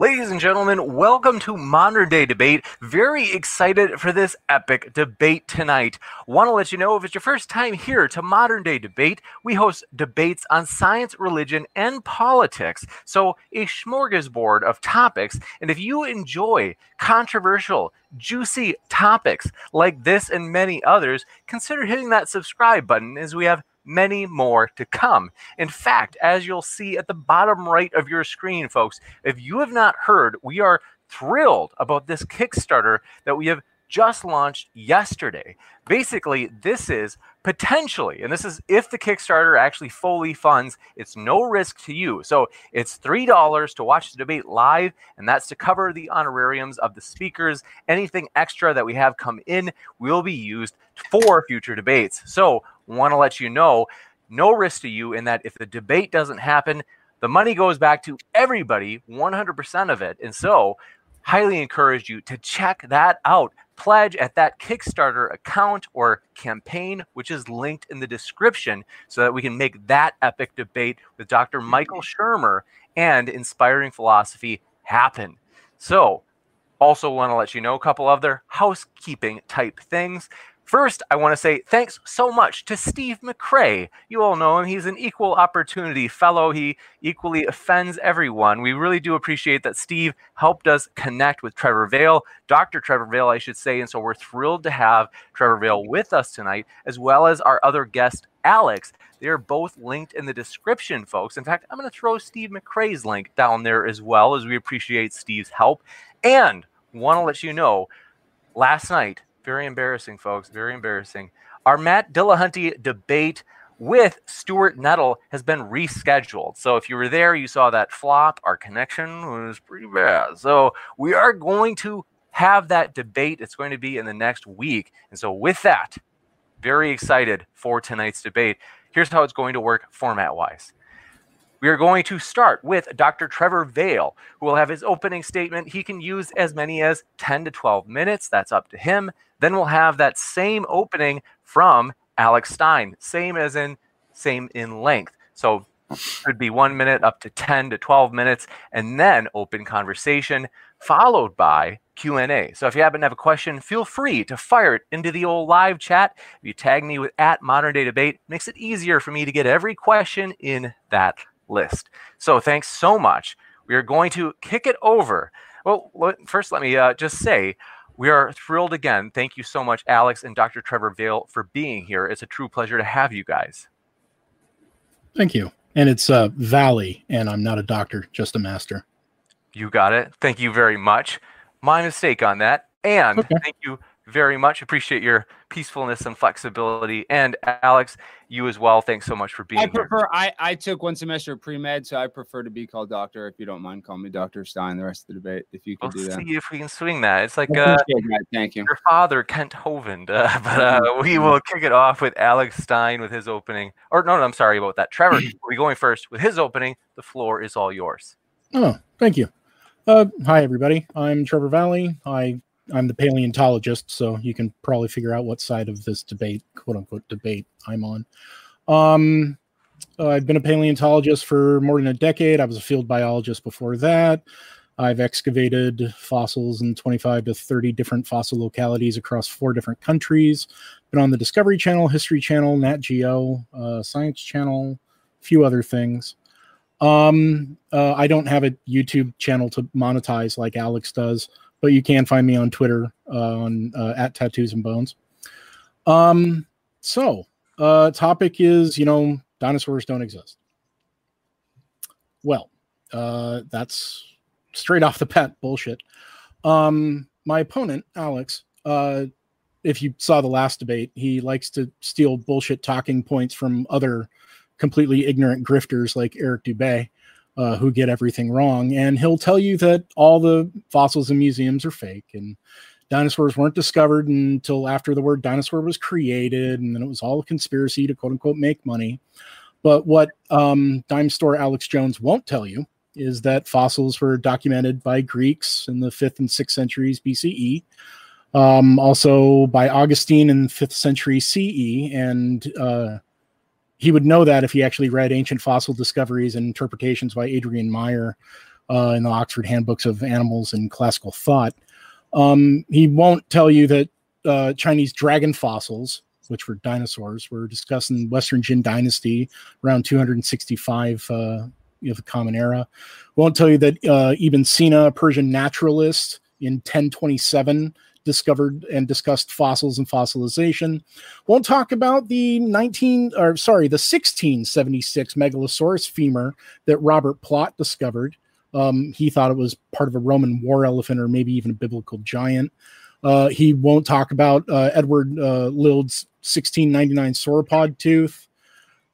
Ladies and gentlemen, welcome to Modern Day Debate. Very excited for this epic debate tonight. Want to let you know if it's your first time here to Modern Day Debate, we host debates on science, religion, and politics. So, a smorgasbord of topics. And if you enjoy controversial, juicy topics like this and many others, consider hitting that subscribe button as we have many more to come. In fact, as you'll see at the bottom right of your screen, folks, if you have not heard, we are thrilled about this Kickstarter that we have just launched yesterday. Basically, this is potentially, and this is if the Kickstarter actually fully funds, it's no risk to you. So it's $3 to watch the debate live, and that's to cover the honorariums of the speakers. Anything extra that we have come in will be used for future debates. So, want to let you know no risk to you in that if the debate doesn't happen, the money goes back to everybody, 100% of it. And so, highly encourage you to check that out pledge at that Kickstarter account or campaign, which is linked in the description, so that we can make that epic debate with Dr. Michael Shermer and inspiring philosophy happen. So, also want to let you know a couple other housekeeping type things. First, I want to say thanks so much to Steve McRae. You all know him. He's an equal opportunity fellow. He equally offends everyone. We really do appreciate that Steve helped us connect with Trevor Vale, Dr. Trevor Vale, I should say. And so we're thrilled to have Trevor Vale with us tonight, as well as our other guest, Alex. They are both linked in the description, folks. In fact, I'm going to throw Steve McRae's link down there as well, as we appreciate Steve's help. And want to let you know, last night, very embarrassing, folks. Very embarrassing. Our Matt Dillahunty debate with Stuart Knechtle has been rescheduled. So if you were there, you saw that flop. Our connection was pretty bad. So we are going to have that debate. It's going to be in the next week. And so with that, very excited for tonight's debate. Here's how it's going to work format wise. We are going to start with Dr. Trevor Vale, who will have his opening statement. He can use as many as 10 to 12 minutes. That's up to him. Then we'll have that same opening from Alex Stein, same as in same in length. So could be one minute up to 10 to 12 minutes, and then open conversation followed by Q&A. So if you happen to have a question, feel free to fire it into the old live chat. If you tag me with at modern day debate, makes it easier for me to get every question in that list. So thanks so much. We are going to kick it over. Well, first let me uh, just say we are thrilled again. Thank you so much, Alex and Dr. Trevor Vale, for being here. It's a true pleasure to have you guys. Thank you. And it's uh, Valley, and I'm not a doctor, just a master. You got it. Thank you very much. My mistake on that. And okay. thank you very much. Appreciate your peacefulness and flexibility. And Alex, you as well. Thanks so much for being I prefer, here. I, I took one semester pre med, so I prefer to be called doctor. If you don't mind, call me Dr. Stein the rest of the debate. If you could we'll do that. see if we can swing that. It's like uh, that. Thank you. Your father, Kent Hovind. Uh, but uh, we will kick it off with Alex Stein with his opening. Or no, no, I'm sorry about that. Trevor, we going first with his opening. The floor is all yours. Oh, thank you. Uh, hi, everybody. I'm Trevor Valle. I I'm the paleontologist, so you can probably figure out what side of this debate, quote unquote, debate I'm on. Um, uh, I've been a paleontologist for more than a decade. I was a field biologist before that. I've excavated fossils in 25 to 30 different fossil localities across four different countries. Been on the Discovery Channel, History Channel, Nat Geo, uh, Science Channel, a few other things. Um, uh, I don't have a YouTube channel to monetize like Alex does, but you can find me on Twitter uh, on uh, at Tattoos and Bones. Um, so uh, topic is you know dinosaurs don't exist. Well, uh, that's straight off the bat bullshit. Um, my opponent Alex, uh, if you saw the last debate, he likes to steal bullshit talking points from other completely ignorant grifters like Eric Dubay, uh, who get everything wrong. And he'll tell you that all the fossils in museums are fake and dinosaurs weren't discovered until after the word dinosaur was created. And then it was all a conspiracy to quote unquote make money. But what um, dime store Alex Jones won't tell you is that fossils were documented by Greeks in the fifth and sixth centuries BCE. Um, also by Augustine in the fifth century CE, and uh, he would know that if he actually read ancient fossil discoveries and interpretations by Adrienne Mayor uh, in the Oxford Handbooks of Animals and Classical Thought. Um, he won't tell you that uh, Chinese dragon fossils, which were dinosaurs, were discussed in Western Jin Dynasty around 265 uh, know, the Common Era. Won't tell you that uh, Ibn Sina, a Persian naturalist, in 1027 discovered and discussed fossils and fossilization. Won't talk about the 19 or sorry, the 1676 Megalosaurus femur that Robert Plot discovered. Um, he thought it was part of a Roman war elephant or maybe even a biblical giant. Uh, he won't talk about uh, Edward uh, Lhuyd's 1699 sauropod tooth.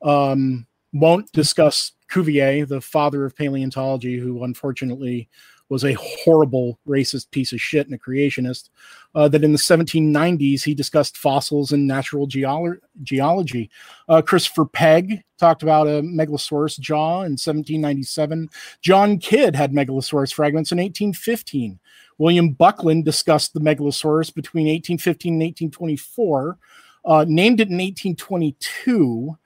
Um, won't discuss Cuvier, the father of paleontology, who unfortunately was a horrible racist piece of shit and a creationist. Uh, that in the 1790s he discussed fossils and natural geolo- geology. Uh, Christopher Pegg talked about a Megalosaurus jaw in 1797. John Kidd had Megalosaurus fragments in 1815. William Buckland discussed the Megalosaurus between 1815 and 1824. Uh, named it in 1822.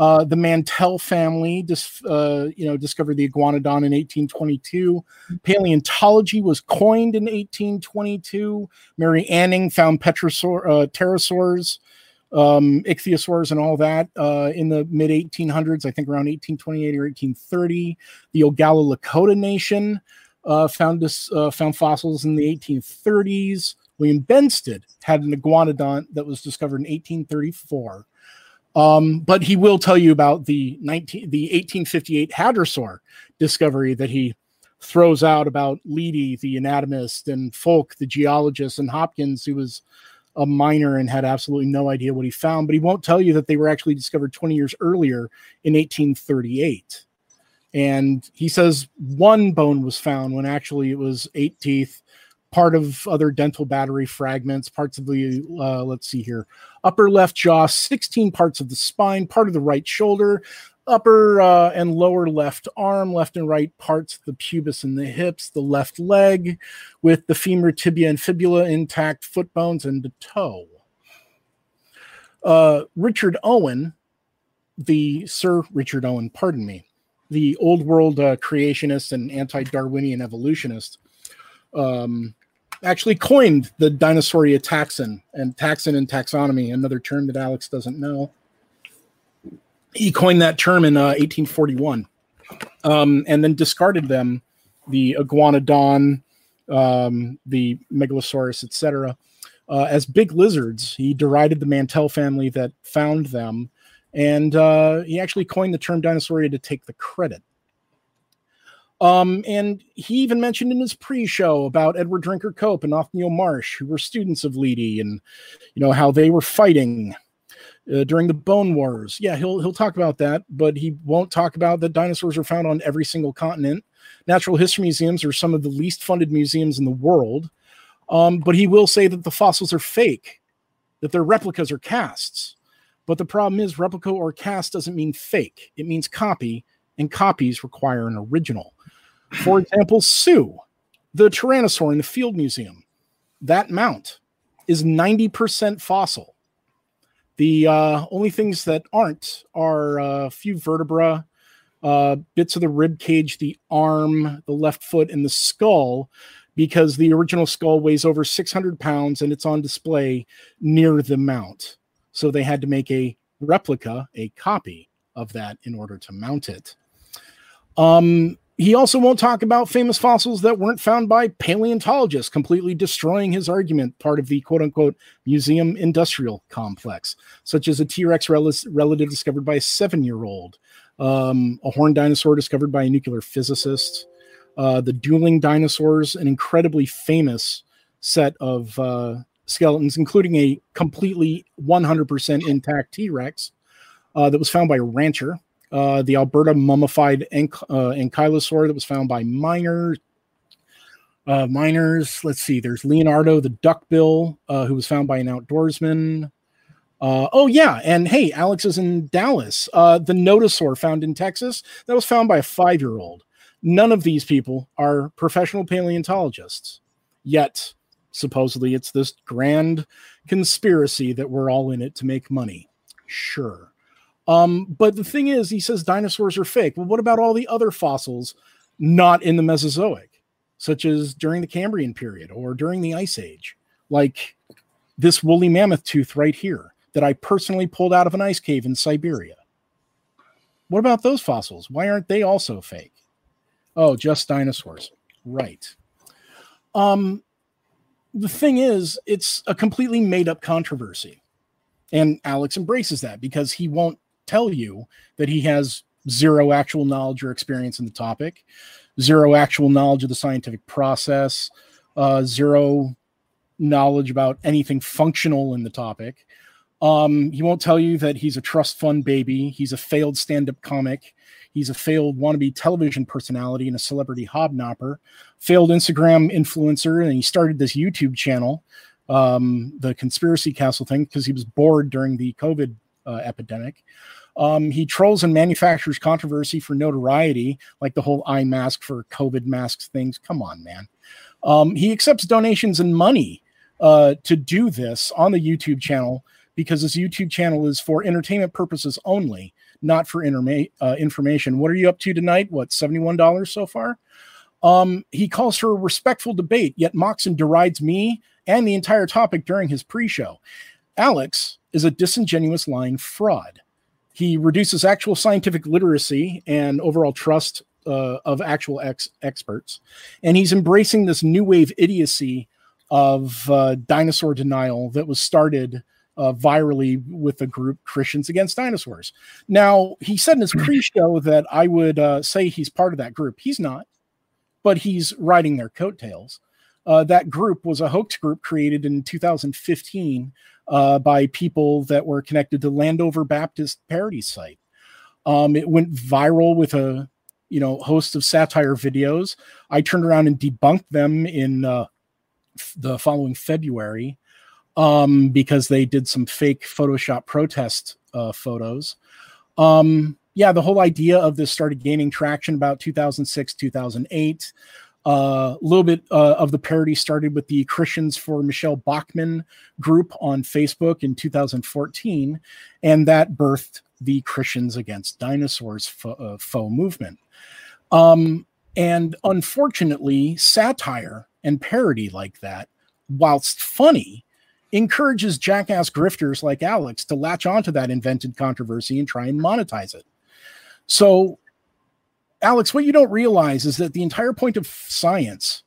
Uh, the Mantell family, dis, uh, you know, discovered the iguanodon in 1822. Paleontology was coined in 1822. Mary Anning found petrosaur, uh, pterosaurs, um, ichthyosaurs, and all that uh, in the mid 1800s. I think around 1828 or 1830. The Oglala Lakota Nation uh, found this found fossils in the 1830s. William Benstead had an iguanodon that was discovered in 1834. Um, but he will tell you about the 19 the 1858 hadrosaur discovery that he throws out about Leidy, the anatomist, and Foulke, the geologist, and Hopkins, who was a miner and had absolutely no idea what he found. But he won't tell you that they were actually discovered 20 years earlier in 1838. And he says one bone was found when actually it was eight teeth part of other dental battery fragments, parts of the, uh, let's see here, upper left jaw, 16 parts of the spine, part of the right shoulder, upper uh, and lower left arm, left and right parts of the pubis and the hips, the left leg with the femur, tibia, and fibula intact, foot bones, and the toe. Uh, Richard Owen, the Sir Richard Owen, pardon me, the old world uh, creationist and anti Darwinian evolutionist, um, actually coined the Dinosauria taxon and taxon and taxonomy, another term that Alex doesn't know. He coined that term in uh, 1841 um, and then discarded them, the iguanodon, um, the megalosaurus, etc., uh, as big lizards. He derided the Mantell family that found them, and uh, he actually coined the term Dinosauria to take the credit. Um, and he even mentioned in his pre-show about Edward Drinker Cope and Othniel Marsh, who were students of Leidy, and you know how they were fighting uh, during the Bone Wars. Yeah, he'll he'll talk about that, but he won't talk about that dinosaurs are found on every single continent. Natural history museums are some of the least funded museums in the world. Um, but he will say that the fossils are fake, that they're replicas or casts. But the problem is, replica or cast doesn't mean fake; it means copy, and copies require an original. For example, Sue, the Tyrannosaur in the Field Museum, that mount is 90% fossil. The uh, only things that aren't are a few vertebra, uh, bits of the rib cage, the arm, the left foot, and the skull, because the original skull weighs over 600 pounds and it's on display near the mount. So they had to make a replica, a copy of that in order to mount it. Um, he also won't talk about famous fossils that weren't found by paleontologists, completely destroying his argument, part of the quote unquote museum industrial complex, such as a T Rex rel- relative discovered by a seven year old, um, a horned dinosaur discovered by a nuclear physicist, uh, the dueling dinosaurs, an incredibly famous set of uh, skeletons, including a completely 100% intact T Rex uh, that was found by a rancher uh, the Alberta mummified uh, ankylosaur that was found by miners. Uh, miners, let's see, there's Leonardo the duckbill, uh, who was found by an outdoorsman. Uh, oh, yeah. And hey, Alex is in Dallas. The nodosaur found in Texas that was found by a five year old. None of these people are professional paleontologists. Yet, supposedly, it's this grand conspiracy that we're all in it to make money. Sure. Um, but the thing is, he says dinosaurs are fake. Well, what about all the other fossils not in the Mesozoic, such as during the Cambrian period or during the Ice Age? Like this woolly mammoth tooth right here that I personally pulled out of an ice cave in Siberia. What about those fossils? Why aren't they also fake? Oh, just dinosaurs. Right. Um, the thing is, it's a completely made up controversy. And Alex embraces that because he won't tell you that he has zero actual knowledge or experience in the topic, zero actual knowledge of the scientific process, uh, zero knowledge about anything functional in the topic. Um, he won't tell you that he's a trust fund baby. He's a failed stand up comic. He's a failed wannabe television personality and a celebrity hobnopper, failed Instagram influencer, and he started this YouTube channel, um, the Conspiracy Castle thing, because he was bored during the COVID uh, epidemic. Um, he trolls and manufactures controversy for notoriety, like the whole eye mask for COVID masks things. Come on, man. Um, he accepts donations and money uh, to do this on the YouTube channel because his YouTube channel is for entertainment purposes only, not for interma- uh, information. What are you up to tonight? What, $71 so far? Um, he calls for a respectful debate, yet mocks and derides me and the entire topic during his pre show. Alex is a disingenuous lying fraud. He reduces actual scientific literacy and overall trust uh, of actual ex- experts. And he's embracing this new wave idiocy of uh, dinosaur denial that was started uh, virally with the group Christians Against Dinosaurs. Now, he said in his pre show that I would uh, say he's part of that group. He's not, but he's riding their coattails. Uh, that group was a hoax group created in 2015 uh, by people that were connected to Landover Baptist parody site. Um, it went viral with a you know host of satire videos. I turned around and debunked them in uh, f- the following February um, because they did some fake Photoshop protest uh, photos. Um, yeah, the whole idea of this started gaining traction about 2006, 2008. A little bit uh, of the parody started with the Christians for Michelle Bachmann group on Facebook in 2014, and that birthed the Christians Against Dinosaurs fo- uh, faux movement. Um, and unfortunately, satire and parody like that, whilst funny, encourages jackass grifters like Alex to latch onto that invented controversy and try and monetize it. So Alex, what you don't realize is that the entire point of science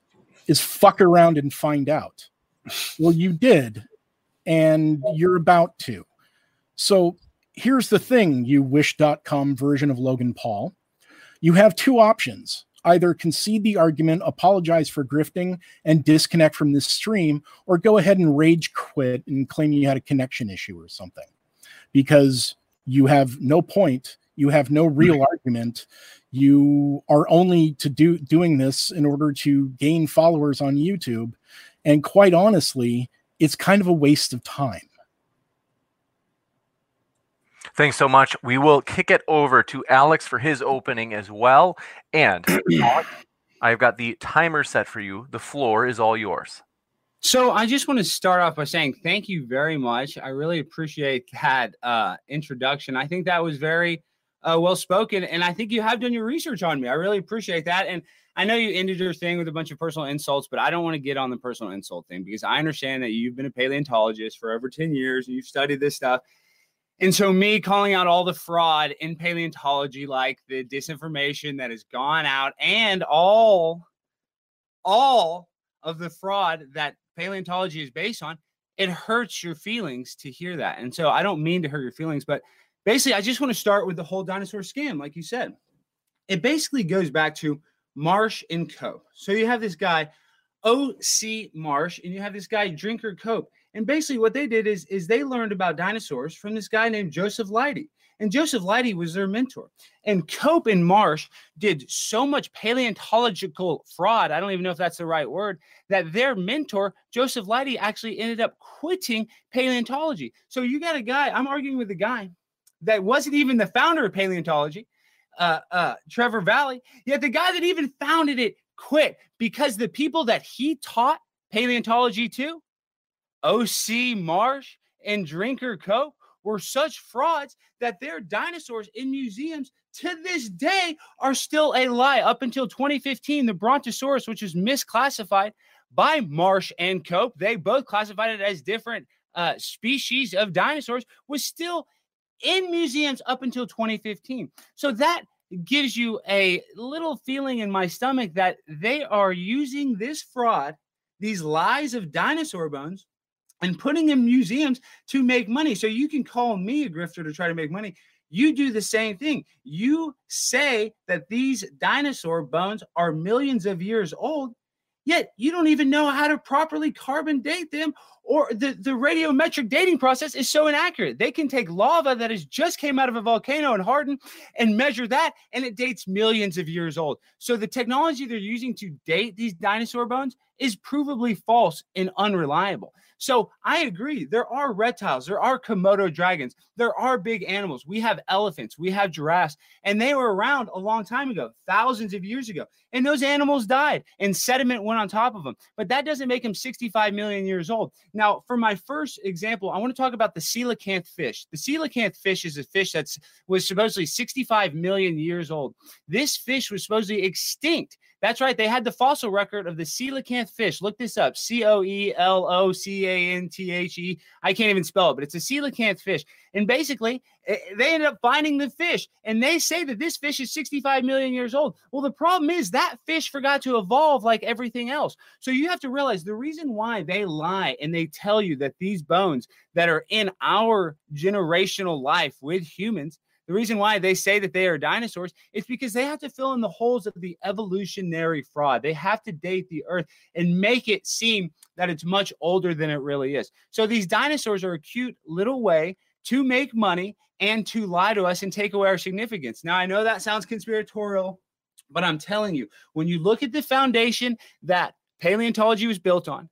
is fuck around and find out. Well, you did, and you're about to. So here's the thing, you wish.com version of Logan Paul. You have two options either concede the argument, apologize for grifting, and disconnect from this stream, or go ahead and rage quit and claim you had a connection issue or something because you have no point, you have no real argument, you are only to do doing this in order to gain followers on YouTube and quite honestly it's kind of a waste of time Thanks so much. We will kick it over to Alex for his opening as well. And I've got the timer set for you. The floor is all yours. So I just want to start off by saying thank you very much. I really appreciate that uh, introduction. I think that was very uh, well spoken, and I think you have done your research on me. I really appreciate that. And I know you ended your thing with a bunch of personal insults, but I don't want to get on the personal insult thing because I understand that you've been a paleontologist for over 10 years and you've studied this stuff. And so, me calling out all the fraud in paleontology, like the disinformation that has gone out, and all, all of the fraud that paleontology is based on, it hurts your feelings to hear that. And so, I don't mean to hurt your feelings, but basically, I just want to start with the whole dinosaur scam, like you said. It basically goes back to Marsh and Cope. So, you have this guy, O.C. Marsh, and you have this guy, Drinker Cope and basically, what they did is, is they learned about dinosaurs from this guy named Joseph Leidy. And Joseph Leidy was their mentor. And Cope and Marsh did so much paleontological fraud, I don't even know if that's the right word, that their mentor, Joseph Leidy, actually ended up quitting paleontology. So you got a guy, I'm arguing with a guy that wasn't even the founder of paleontology, uh, uh, Trevor Valle, yet the guy that even founded it quit because the people that he taught paleontology to OC Marsh and Drinker Cope were such frauds that their dinosaurs in museums to this day are still a lie. Up until 2015, the Brontosaurus, which was misclassified by Marsh and Cope, they both classified it as different uh, species of dinosaurs, was still in museums up until 2015. So that gives you a little feeling in my stomach that they are using this fraud, these lies of dinosaur bones, and putting in museums to make money. So you can call me a grifter to try to make money. You do the same thing. You say that these dinosaur bones are millions of years old, yet you don't even know how to properly carbon date them or the, the radiometric dating process is so inaccurate. They can take lava that has just came out of a volcano and harden and measure that, and it dates millions of years old. So the technology they're using to date these dinosaur bones is provably false and unreliable. So I agree. There are reptiles, there are Komodo dragons, there are big animals. We have elephants, we have giraffes, and they were around a long time ago, thousands of years ago. And those animals died and sediment went on top of them. But that doesn't make them 65 million years old. Now, for my first example, I want to talk about the coelacanth fish. The coelacanth fish is a fish that's was supposedly 65 million years old. This fish was supposedly extinct that's right. They had the fossil record of the coelacanth fish. Look this up C O E L O C A N T H E. I can't even spell it, but it's a coelacanth fish. And basically, eh, they ended up finding the fish. And they say that this fish is 65 million years old. Well, the problem is that fish forgot to evolve like everything else. So you have to realize the reason why they lie and they tell you that these bones that are in our generational life with humans the reason why they say that they are dinosaurs is because they have to fill in the holes of the evolutionary fraud. They have to date the earth and make it seem that it's much older than it really is. So these dinosaurs are a cute little way to make money and to lie to us and take away our significance. Now, I know that sounds conspiratorial, but I'm telling you, when you look at the foundation that paleontology was built on,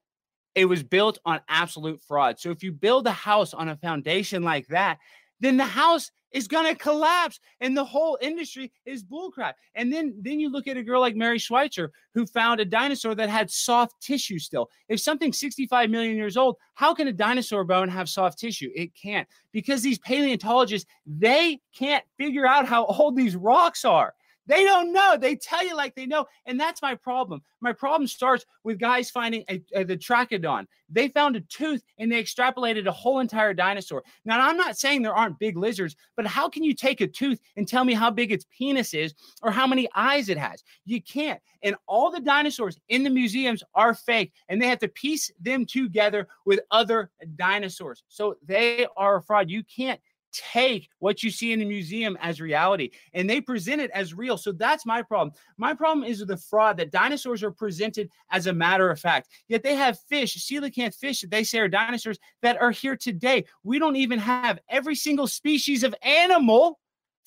it was built on absolute fraud. So if you build a house on a foundation like that, then the house is going to collapse and the whole industry is bullcrap. And then then you look at a girl like Mary Schweitzer who found a dinosaur that had soft tissue still. If something's 65 million years old, how can a dinosaur bone have soft tissue? It can't because these paleontologists they can't figure out how old these rocks are. They don't know. They tell you like they know. And that's my problem. My problem starts with guys finding a, a, the trachodon. They found a tooth and they extrapolated a whole entire dinosaur. Now, I'm not saying there aren't big lizards, but how can you take a tooth and tell me how big its penis is or how many eyes it has? You can't. And all the dinosaurs in the museums are fake and they have to piece them together with other dinosaurs. So they are a fraud. You can't take what you see in the museum as reality and they present it as real. So that's my problem. My problem is the fraud that dinosaurs are presented as a matter of fact. Yet they have fish, coelacanth fish that they say are dinosaurs that are here today. We don't even have every single species of animal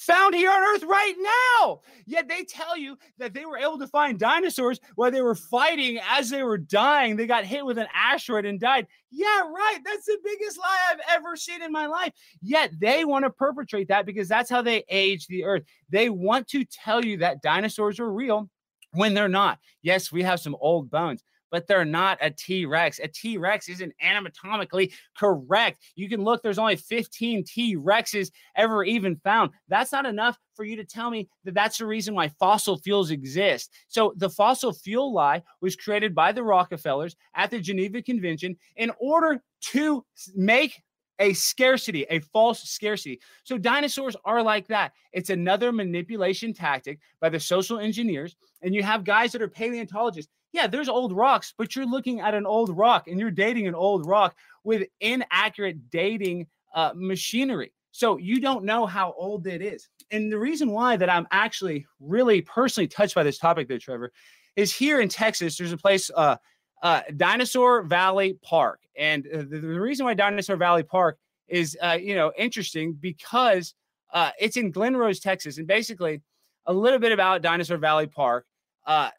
found here on Earth right now. Yet they tell you that they were able to find dinosaurs while they were fighting as they were dying. They got hit with an asteroid and died. Yeah, right. That's the biggest lie I've ever seen in my life. Yet they want to perpetrate that because that's how they age the Earth. They want to tell you that dinosaurs are real when they're not. Yes, we have some old bones but they're not a T Rex. A T Rex isn't anatomically correct. You can look, there's only 15 T Rexes ever even found. That's not enough for you to tell me that that's the reason why fossil fuels exist. So the fossil fuel lie was created by the Rockefellers at the Geneva Convention in order to make a scarcity, a false scarcity. So dinosaurs are like that. It's another manipulation tactic by the social engineers. And you have guys that are paleontologists. Yeah, there's old rocks, but you're looking at an old rock and you're dating an old rock with inaccurate dating uh, machinery. So you don't know how old it is. And the reason why that I'm actually really personally touched by this topic, there, Trevor, is here in Texas. There's a place, uh, uh, Dinosaur Valley Park, and the, the, reason why Dinosaur Valley Park is, uh, you know, interesting because uh, it's in Glen Rose, Texas, and basically a little bit about Dinosaur Valley Park. Uh,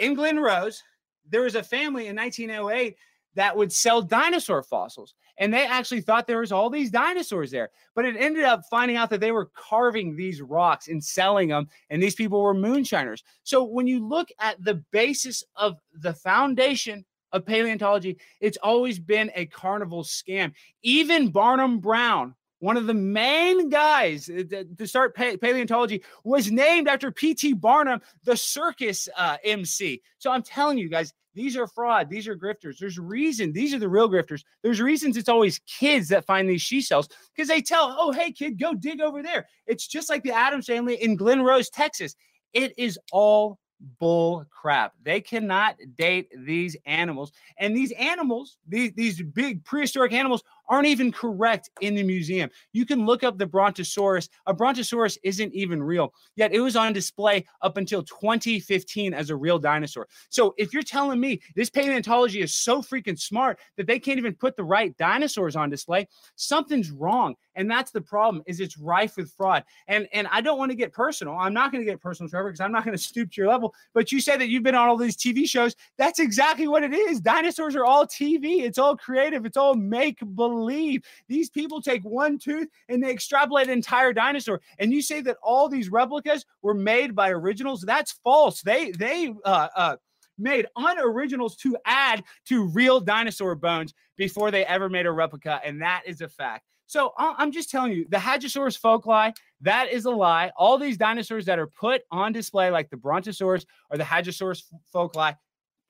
in Glen Rose, there was a family in 1908 that would sell dinosaur fossils. And they actually thought there was all these dinosaurs there. But it ended up finding out that they were carving these rocks and selling them. And these people were moonshiners. So when you look at the basis of the foundation of paleontology, it's always been a carnival scam. Even Barnum Brown, one of the main guys uh, to start paleontology was named after P.T. Barnum, the circus uh, MC. So I'm telling you guys, these are fraud. These are grifters. There's reason. These are the real grifters. There's reasons it's always kids that find these she cells because they tell, oh, hey, kid, go dig over there. It's just like the Adams family in Glen Rose, Texas. It is all bull crap. They cannot date these animals. And these animals, these, these big prehistoric animals, aren't even correct in the museum. You can look up the Brontosaurus. A Brontosaurus isn't even real, yet it was on display up until 2015 as a real dinosaur. So if you're telling me this paleontology is so freaking smart that they can't even put the right dinosaurs on display, something's wrong. And that's the problem is it's rife with fraud. And and I don't want to get personal. I'm not going to get personal, Trevor, because I'm not going to stoop to your level. But you say that you've been on all these TV shows. That's exactly what it is. Dinosaurs are all TV. It's all creative. It's all make believe believe these people take one tooth and they extrapolate an entire dinosaur. And you say that all these replicas were made by originals? That's false. They they uh, uh, made unoriginals to add to real dinosaur bones before they ever made a replica, and that is a fact. So I'm just telling you, the Hadrosaurus foulkii, that is a lie. All these dinosaurs that are put on display, like the Brontosaurus or the Hadrosaurus foulkii,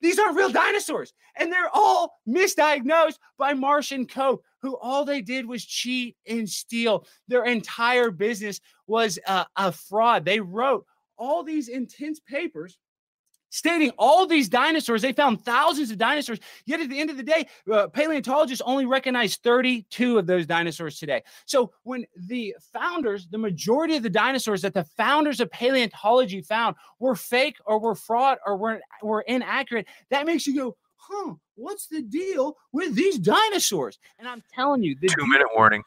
these aren't real dinosaurs. And they're all misdiagnosed by Marsh & Co., who all they did was cheat and steal. Their entire business was uh, a fraud. They wrote all these intense papers stating all these dinosaurs. They found thousands of dinosaurs. Yet at the end of the day, uh, paleontologists only recognize 32 of those dinosaurs today. So when the founders, the majority of the dinosaurs that the founders of paleontology found were fake or were fraud or were, were inaccurate, that makes you go, huh, what's the deal with these dinosaurs? And I'm telling you, the two minute warning.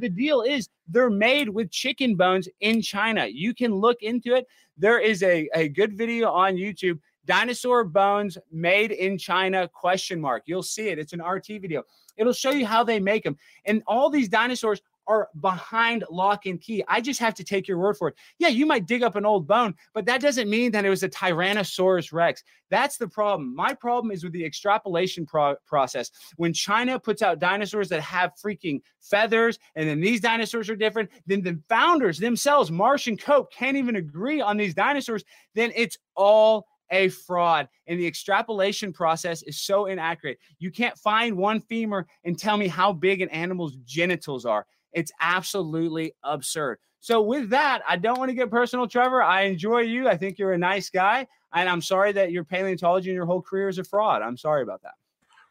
The deal is they're made with chicken bones in China. You can look into it. There is a, a good video on YouTube dinosaur bones made in China question mark. You'll see it. It's an RT video. It'll show you how they make them. And all these dinosaurs are behind lock and key. I just have to take your word for it. Yeah, you might dig up an old bone, but that doesn't mean that it was a Tyrannosaurus Rex. That's the problem. My problem is with the extrapolation pro- process. When China puts out dinosaurs that have freaking feathers, and then these dinosaurs are different, then the founders themselves, Marsh and Cope, can't even agree on these dinosaurs, then it's all a fraud. And the extrapolation process is so inaccurate. You can't find one femur and tell me how big an animal's genitals are. It's absolutely absurd. So, with that, I don't want to get personal, Trevor. I enjoy you. I think you're a nice guy. And I'm sorry that your paleontology and your whole career is a fraud. I'm sorry about that.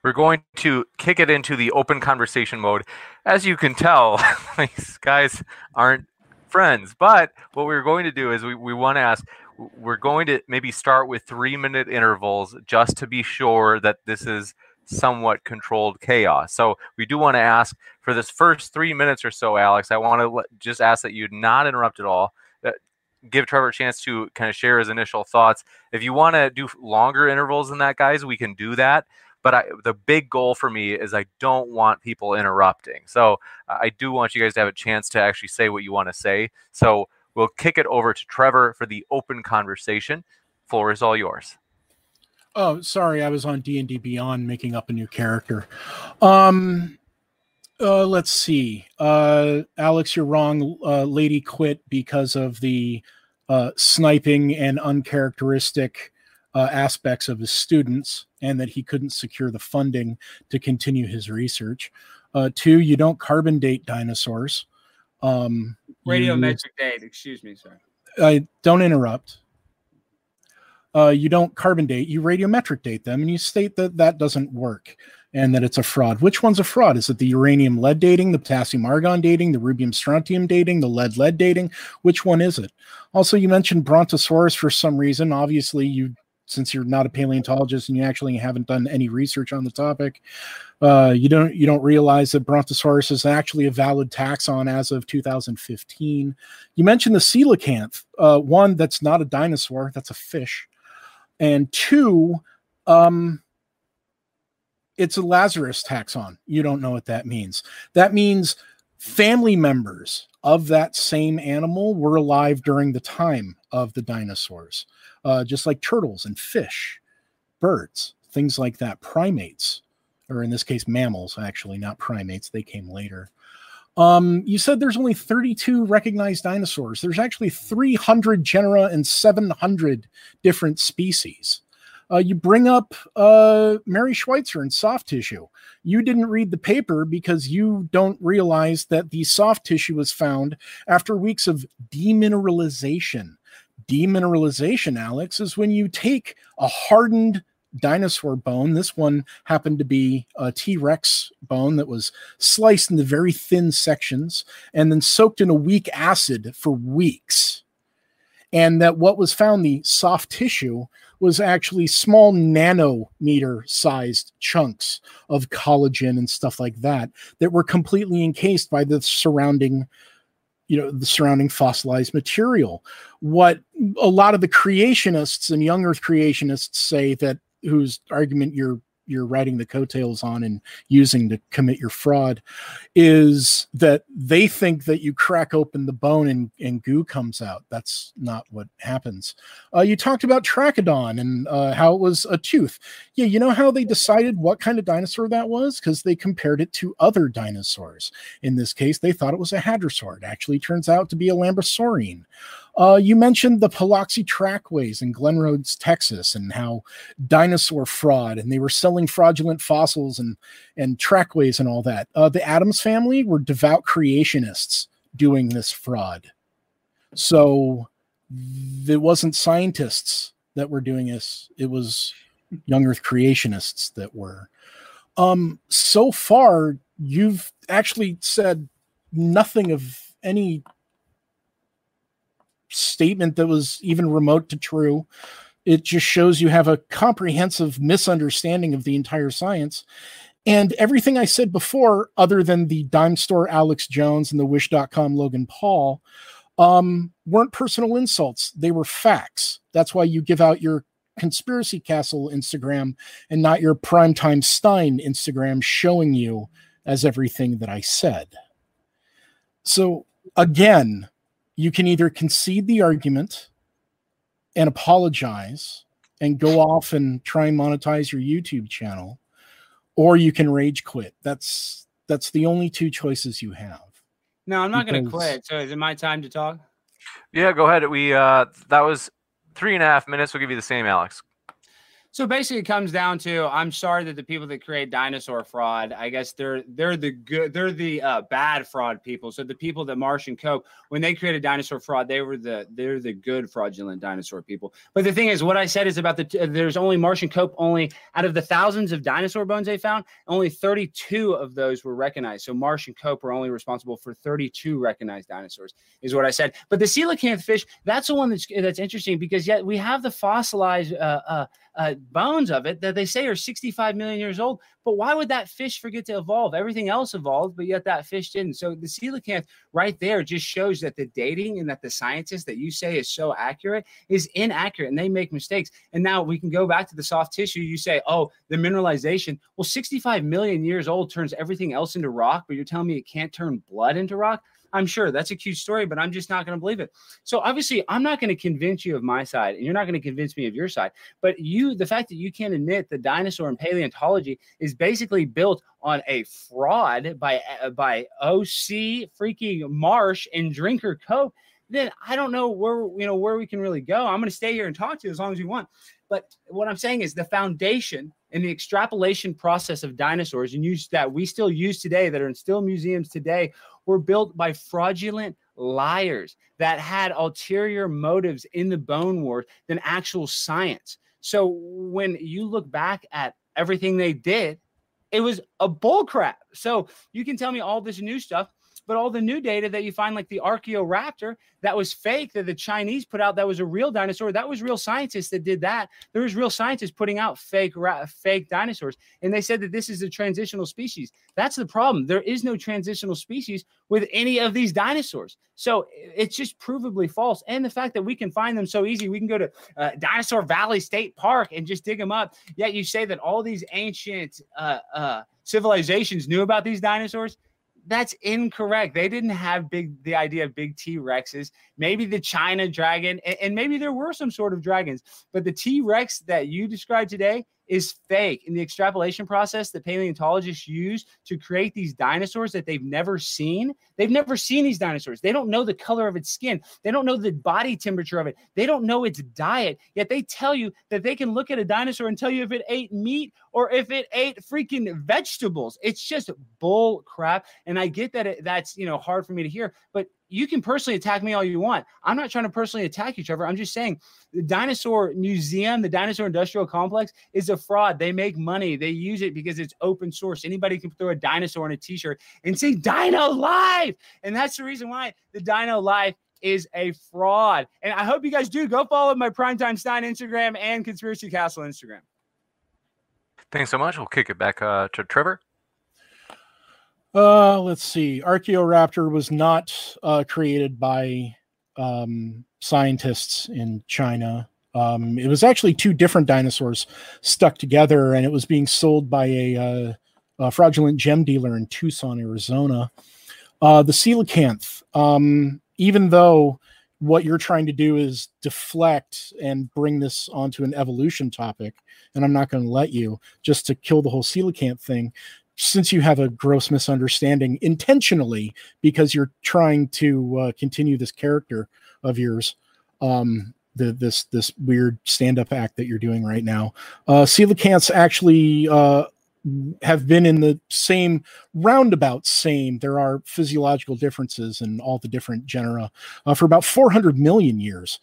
We're going to kick it into the open conversation mode. As you can tell, these guys aren't friends. But what we're going to do is we, we want to ask we're going to maybe start with three minute intervals just to be sure that this is somewhat controlled chaos. So we do want to ask for this first three minutes or so, Alex. I want to just ask that you not interrupt at all. Uh, give Trevor a chance to kind of share his initial thoughts. If you want to do longer intervals than that, guys, we can do that. But I, the big goal for me is I don't want people interrupting. So I do want you guys to have a chance to actually say what you want to say. So we'll kick it over to Trevor for the open conversation. Floor is all yours. Oh, sorry, I was on D and D Beyond making up a new character. Um, uh, let's see. Uh, Alex, you're wrong. Uh, Leidy quit because of the uh, sniping and uncharacteristic uh, aspects of his students and that he couldn't secure the funding to continue his research. Uh, two, you don't carbon date dinosaurs. Um, Radiometric you, date, excuse me, sir. I don't interrupt. Uh, you don't carbon date, you radiometric date them, and you state that that doesn't work and that it's a fraud. Which one's a fraud? Is it the uranium lead dating, the potassium argon dating, the rubidium strontium dating, the lead lead dating? Which one is it? Also, you mentioned Brontosaurus for some reason. Obviously, you since you're not a paleontologist and you actually haven't done any research on the topic, uh, you don't you don't realize that Brontosaurus is actually a valid taxon as of 2015. You mentioned the coelacanth, uh, one that's not a dinosaur, that's a fish, and two, um, it's a Lazarus taxon. You don't know what that means. That means family members of that same animal were alive during the time of the dinosaurs, uh, just like turtles and fish, birds, things like that, primates, or in this case, mammals, actually, not primates. They came later. Um, you said there's only 32 recognized dinosaurs. There's actually 300 genera and 700 different species. Uh, you bring up uh, Mary Schweitzer and soft tissue. You didn't read the paper because you don't realize that the soft tissue was found after weeks of demineralization. Demineralization, Alex, is when you take a hardened dinosaur bone. This one happened to be a T Rex bone that was sliced into very thin sections and then soaked in a weak acid for weeks. And that what was found, the soft tissue, was actually small nanometer sized chunks of collagen and stuff like that that were completely encased by the surrounding you know the surrounding fossilized material what a lot of the creationists and young earth creationists say that whose argument you're you're riding the coattails on and using to commit your fraud is that they think that you crack open the bone and, and goo comes out. That's not what happens. Uh, you talked about Trachodon and uh, how it was a tooth. Yeah, you know how they decided what kind of dinosaur that was? Because they compared it to other dinosaurs. In this case, they thought it was a hadrosaur. It actually turns out to be a lambeosaurine. Uh, you mentioned the Paluxy trackways in Glen Rose, Texas, and how dinosaur fraud, and they were selling fraudulent fossils and and trackways and all that. Uh, the Adams family were devout creationists doing this fraud, so it wasn't scientists that were doing this; it was young Earth creationists that were. Um, so far, you've actually said nothing of any statement that was even remote to true. It just shows you have a comprehensive misunderstanding of the entire science. And everything I said before, other than the dime store Alex Jones and the wish.com Logan Paul, um, weren't personal insults. They were facts. That's why you give out your conspiracy castle Instagram and not your primetime Stein Instagram showing you as everything that I said. So again, you can either concede the argument and apologize and go off and try and monetize your YouTube channel, or you can rage quit. That's that's the only two choices you have. No, I'm not going to quit. So is it my time to talk? Yeah, go ahead. We uh that was three and a half minutes. We'll give you the same, Alex. So basically, it comes down to I'm sorry that the people that create dinosaur fraud, I guess they're they're the good, they're the uh, bad fraud people. So the people that Marsh and Cope, when they created dinosaur fraud, they were the they're the good fraudulent dinosaur people. But the thing is, what I said is about the there's only Marsh and Cope only out of the thousands of dinosaur bones they found, only 32 of those were recognized. So Marsh and Cope were only responsible for 32 recognized dinosaurs, is what I said. But the coelacanth fish, that's the one that's that's interesting because yet we have the fossilized. Uh, uh, uh, bones of it that they say are 65 million years old. But why would that fish forget to evolve? Everything else evolved, but yet that fish didn't. So the coelacanth right there just shows that the dating and that the scientist that you say is so accurate is inaccurate and they make mistakes. And now we can go back to the soft tissue. You say, oh, the mineralization. Well, 65 million years old turns everything else into rock, but you're telling me it can't turn blood into rock? I'm sure that's a cute story, but I'm just not going to believe it. So obviously, I'm not going to convince you of my side, and you're not going to convince me of your side. But you, the fact that you can't admit the dinosaur and paleontology is basically built on a fraud by uh, by OC freaking Marsh and Drinker Cope then I don't know where you know where we can really go. I'm going to stay here and talk to you as long as you want. But what I'm saying is the foundation and the extrapolation process of dinosaurs and use that we still use today that are in still museums today were built by fraudulent liars that had ulterior motives in the bone wars than actual science. So when you look back at everything they did, it was a bull crap. So you can tell me all this new stuff, but all the new data that you find, like the Archaeoraptor, that was fake that the Chinese put out, that was a real dinosaur. That was real scientists that did that. There was real scientists putting out fake fake dinosaurs, and they said that this is a transitional species. That's the problem. There is no transitional species with any of these dinosaurs. So it's just provably false. And the fact that we can find them so easy, we can go to uh, Dinosaur Valley State Park and just dig them up. Yet you say that all these ancient uh, uh, civilizations knew about these dinosaurs that's incorrect. They didn't have big the idea of big T Rexes. Maybe the China dragon, and, and, maybe there were some sort of dragons, but the T Rex that you described today is fake. In the extrapolation process that paleontologists use to create these dinosaurs that they've never seen, they've never seen these dinosaurs. They don't know the color of its skin, they don't know the body temperature of it, they don't know its diet. Yet they tell you that they can look at a dinosaur and tell you if it ate meat or if it ate freaking vegetables. It's just bull crap. And I get that it, that's you know hard for me to hear, but you can personally attack me all you want. I'm not trying to personally attack you, Trevor. I'm just saying the dinosaur museum, the dinosaur industrial complex is a fraud. They make money. They use it because it's open source. Anybody can throw a dinosaur in a t-shirt and say Dino Life. And that's the reason why the Dino Life is a fraud. And I hope you guys do go follow my Primetime Stein Instagram and Conspiracy Castle Instagram. Thanks so much. We'll kick it back uh, to Trevor. Uh, let's see. Archaeoraptor was not uh, created by um, scientists in China. Um, it was actually two different dinosaurs stuck together, and it was being sold by a, uh, a fraudulent gem dealer in Tucson, Arizona. Uh, the coelacanth, um, even though what you're trying to do is deflect and bring this onto an evolution topic, and I'm not going to let you just to kill the whole coelacanth thing since you have a gross misunderstanding intentionally because you're trying to uh, continue this character of yours um the this this weird stand-up act that you're doing right now. Uh coelacanths actually uh have been in the same roundabout same. There are physiological differences in all the different genera uh, for about 400 million years.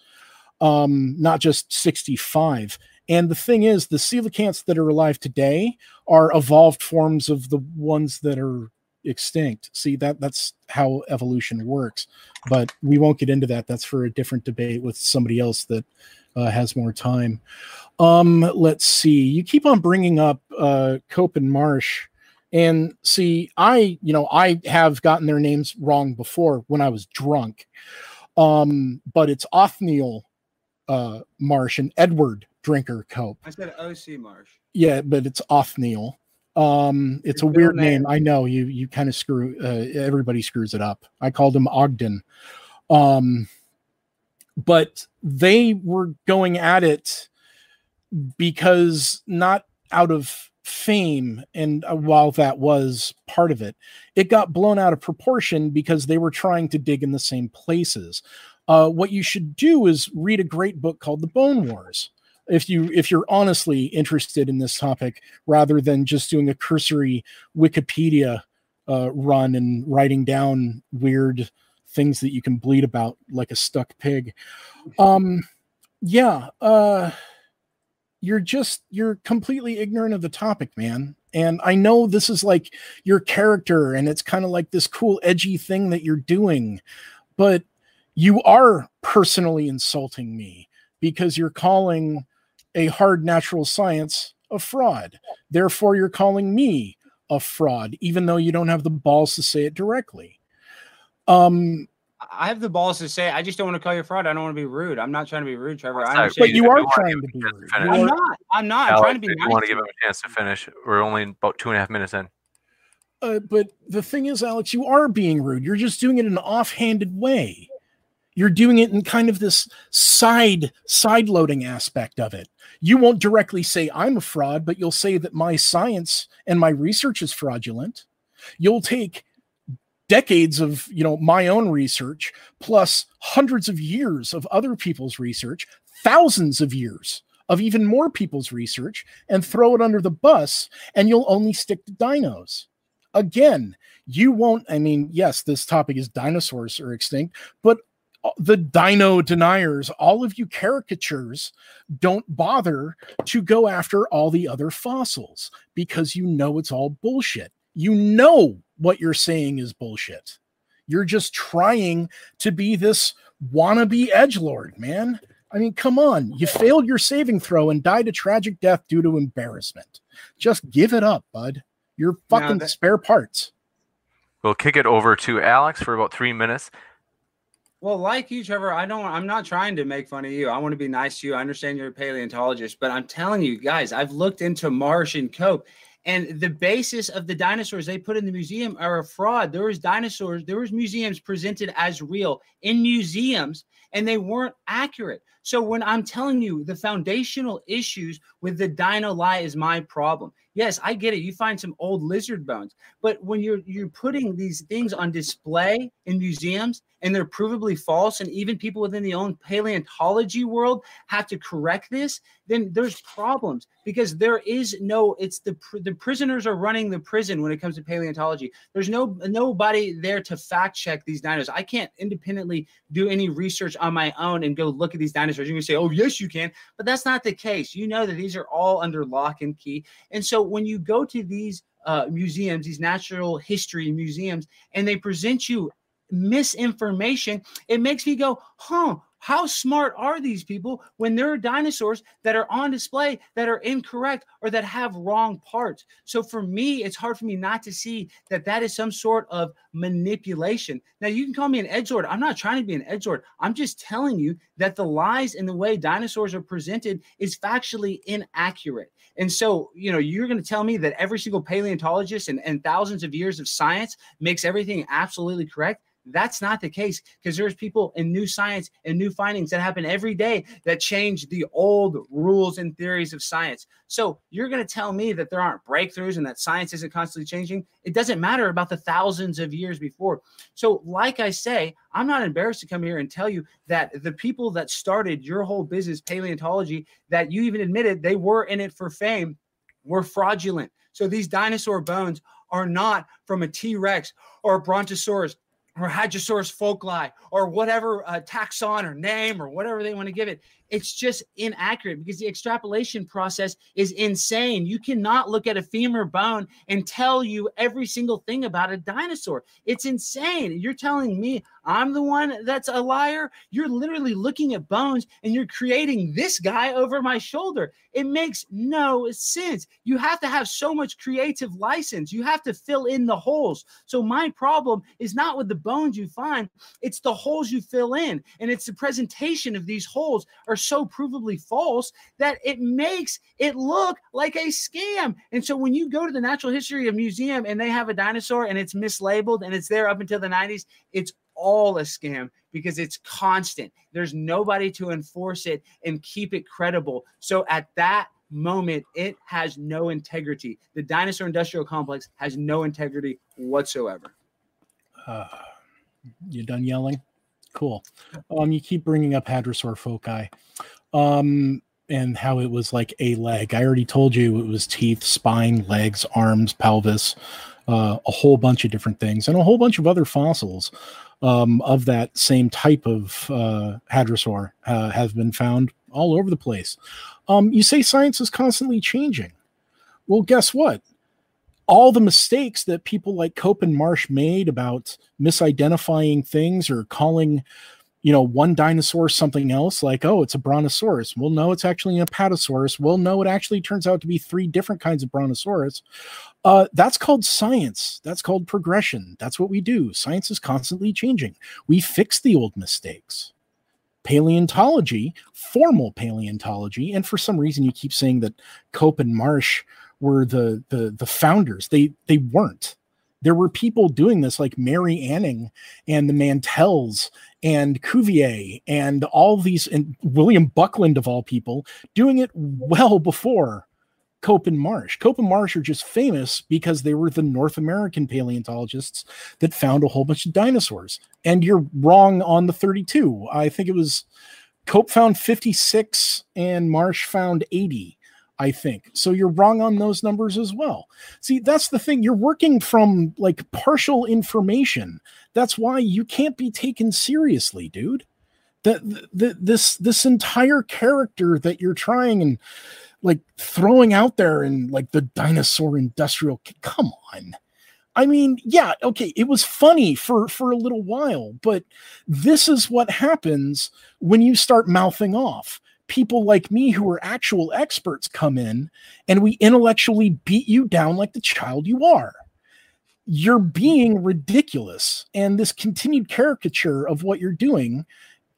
Um not just 65 and the thing is, the coelacanths that are alive today are evolved forms of the ones that are extinct. See that that's how evolution works. But we won't get into that. That's for a different debate with somebody else that uh, has more time. Um, let's see. You keep on bringing up uh, Cope and Marsh. And see, I, you know, I have gotten their names wrong before when I was drunk. Um, but it's Othniel uh, Marsh and Edward Drinker Cope. I said OC Marsh. Yeah, but it's Othniel. Um, it's Your a weird name. name. I know you. You kind of screw. Uh, everybody screws it up. I called him Ogden. Um, but they were going at it because not out of fame and uh, while that was part of it it got blown out of proportion because they were trying to dig in the same places uh, what you should do is read a great book called The Bone Wars. If you if you're honestly interested in this topic, rather than just doing a cursory Wikipedia uh, run and writing down weird things that you can bleed about like a stuck pig. Um, yeah, uh, you're just you're completely ignorant of the topic, man. And I know this is like your character, and it's kind of like this cool, edgy thing that you're doing, but you are personally insulting me because you're calling a hard natural science a fraud. Therefore, you're calling me a fraud, even though you don't have the balls to say it directly. Um, I have the balls to say it. I just don't want to call you a fraud. I don't want to be rude. I'm not trying to be rude, Trevor. I but you are trying to be rude. I'm not. I'm not. I'm trying to be nice. I want to give him a chance to finish. We're only about two and a half minutes in. Uh, but the thing is, Alex, you are being rude. You're just doing it in an offhanded way you're doing it in kind of this side side loading aspect of it you won't directly say i'm a fraud but you'll say that my science and my research is fraudulent you'll take decades of you know my own research plus hundreds of years of other people's research thousands of years of even more people's research and throw it under the bus, and you'll only stick to dinos. Again, you won't. I mean, yes, this topic is dinosaurs are extinct, but the dino deniers, all of you caricatures, don't bother to go after all the other fossils because you know it's all bullshit. You know what you're saying is bullshit. You're just trying to be this wannabe edge lord, man. I mean, come on. You failed your saving throw and died a tragic death due to embarrassment. Just give it up, bud. You're fucking that- spare parts. We'll kick it over to Alex for about three minutes. Well, like you, Trevor, I don't. I'm not trying to make fun of you. I want to be nice to you. I understand you're a paleontologist, but I'm telling you guys, I've looked into Marsh and Cope, and the basis of the dinosaurs they put in the museum are a fraud. There was dinosaurs. There was museums presented as real in museums, and they weren't accurate. So when I'm telling you the foundational issues with the dino lie is my problem. Yes, I get it. You find some old lizard bones, but when you're you're putting these things on display in museums and they're provably false, and even people within the own paleontology world have to correct this, then there's problems because there is no. It's the the prisoners are running the prison when it comes to paleontology. There's no nobody there to fact check these dinos. I can't independently do any research on my own and go look at these dinosaurs. You say, "Oh, yes, you can," but that's not the case. You know that these are all under lock and key, and so when you go to these uh, museums, these natural history museums, and they present you misinformation, it makes me go, huh, how smart are these people when there are dinosaurs that are on display that are incorrect or that have wrong parts? So for me, it's hard for me not to see that that is some sort of manipulation. Now, you can call me an edge lord. I'm not trying to be an edge lord. I'm just telling you that the lies in the way dinosaurs are presented is factually inaccurate. And so, you know, you're going to tell me that every single paleontologist and, and thousands of years of science makes everything absolutely correct? That's not the case because there's people in new science and new findings that happen every day that change the old rules and theories of science. So you're going to tell me that there aren't breakthroughs and that science isn't constantly changing. It doesn't matter about the thousands of years before. So, like I say, I'm not embarrassed to come here and tell you that the people that started your whole business, paleontology, that you even admitted they were in it for fame, were fraudulent. So these dinosaur bones are not from a T Rex or a Brontosaurus or Hadrosaurus foulkii or whatever uh, taxon or name or whatever they want to give it. It's just inaccurate because the extrapolation process is insane. You cannot look at a femur bone and tell you every single thing about a dinosaur. It's insane. You're telling me I'm the one that's a liar. You're literally looking at bones and you're creating this guy over my shoulder. It makes no sense. You have to have so much creative license. You have to fill in the holes. So my problem is not with the bones you find, it's the holes you fill in. And it's the presentation of these holes are so provably false that it makes it look like a scam. And so when you go to the Natural History of Museum and they have a dinosaur and it's mislabeled and it's there up until the 90s, it's all a scam because it's constant. There's nobody to enforce it and keep it credible. So at that moment, it has no integrity. The dinosaur industrial complex has no integrity whatsoever. Uh, you done yelling? Cool. Um, you keep bringing up Hadrosaur foulkii, um, and how it was like a leg. I already told you it was teeth, spine, legs, arms, pelvis, uh, a whole bunch of different things, and a whole bunch of other fossils um, of that same type of uh, hadrosaur uh, have been found all over the place. Um, you say science is constantly changing. Well, guess what? All the mistakes that people like Cope and Marsh made about misidentifying things or calling you know, one dinosaur something else, like, oh, it's a brontosaurus. Well, no, it's actually an apatosaurus. Well, no, it actually turns out to be three different kinds of brontosaurus. Uh, that's called science. That's called progression. That's what we do. Science is constantly changing. We fix the old mistakes. Paleontology, formal paleontology, and for some reason you keep saying that Cope and Marsh were the the the founders. They they weren't there were people doing this like Mary Anning and the Mantells and Cuvier and all these and William Buckland of all people doing it well before Cope and Marsh. Cope and Marsh are just famous because they were the North American paleontologists that found a whole bunch of dinosaurs. And you're wrong on the 32. I think it was Cope found 56 and Marsh found 80. I think. So you're wrong on those numbers as well. See, that's the thing. You're working from like partial information. That's why you can't be taken seriously, dude. That this this entire character that you're trying and like throwing out there and like the dinosaur industrial come on. I mean, yeah, okay, it was funny for for a little while, but this is what happens when you start mouthing off people like me who are actual experts come in and we intellectually beat you down like the child you are. You're being ridiculous. And this continued caricature of what you're doing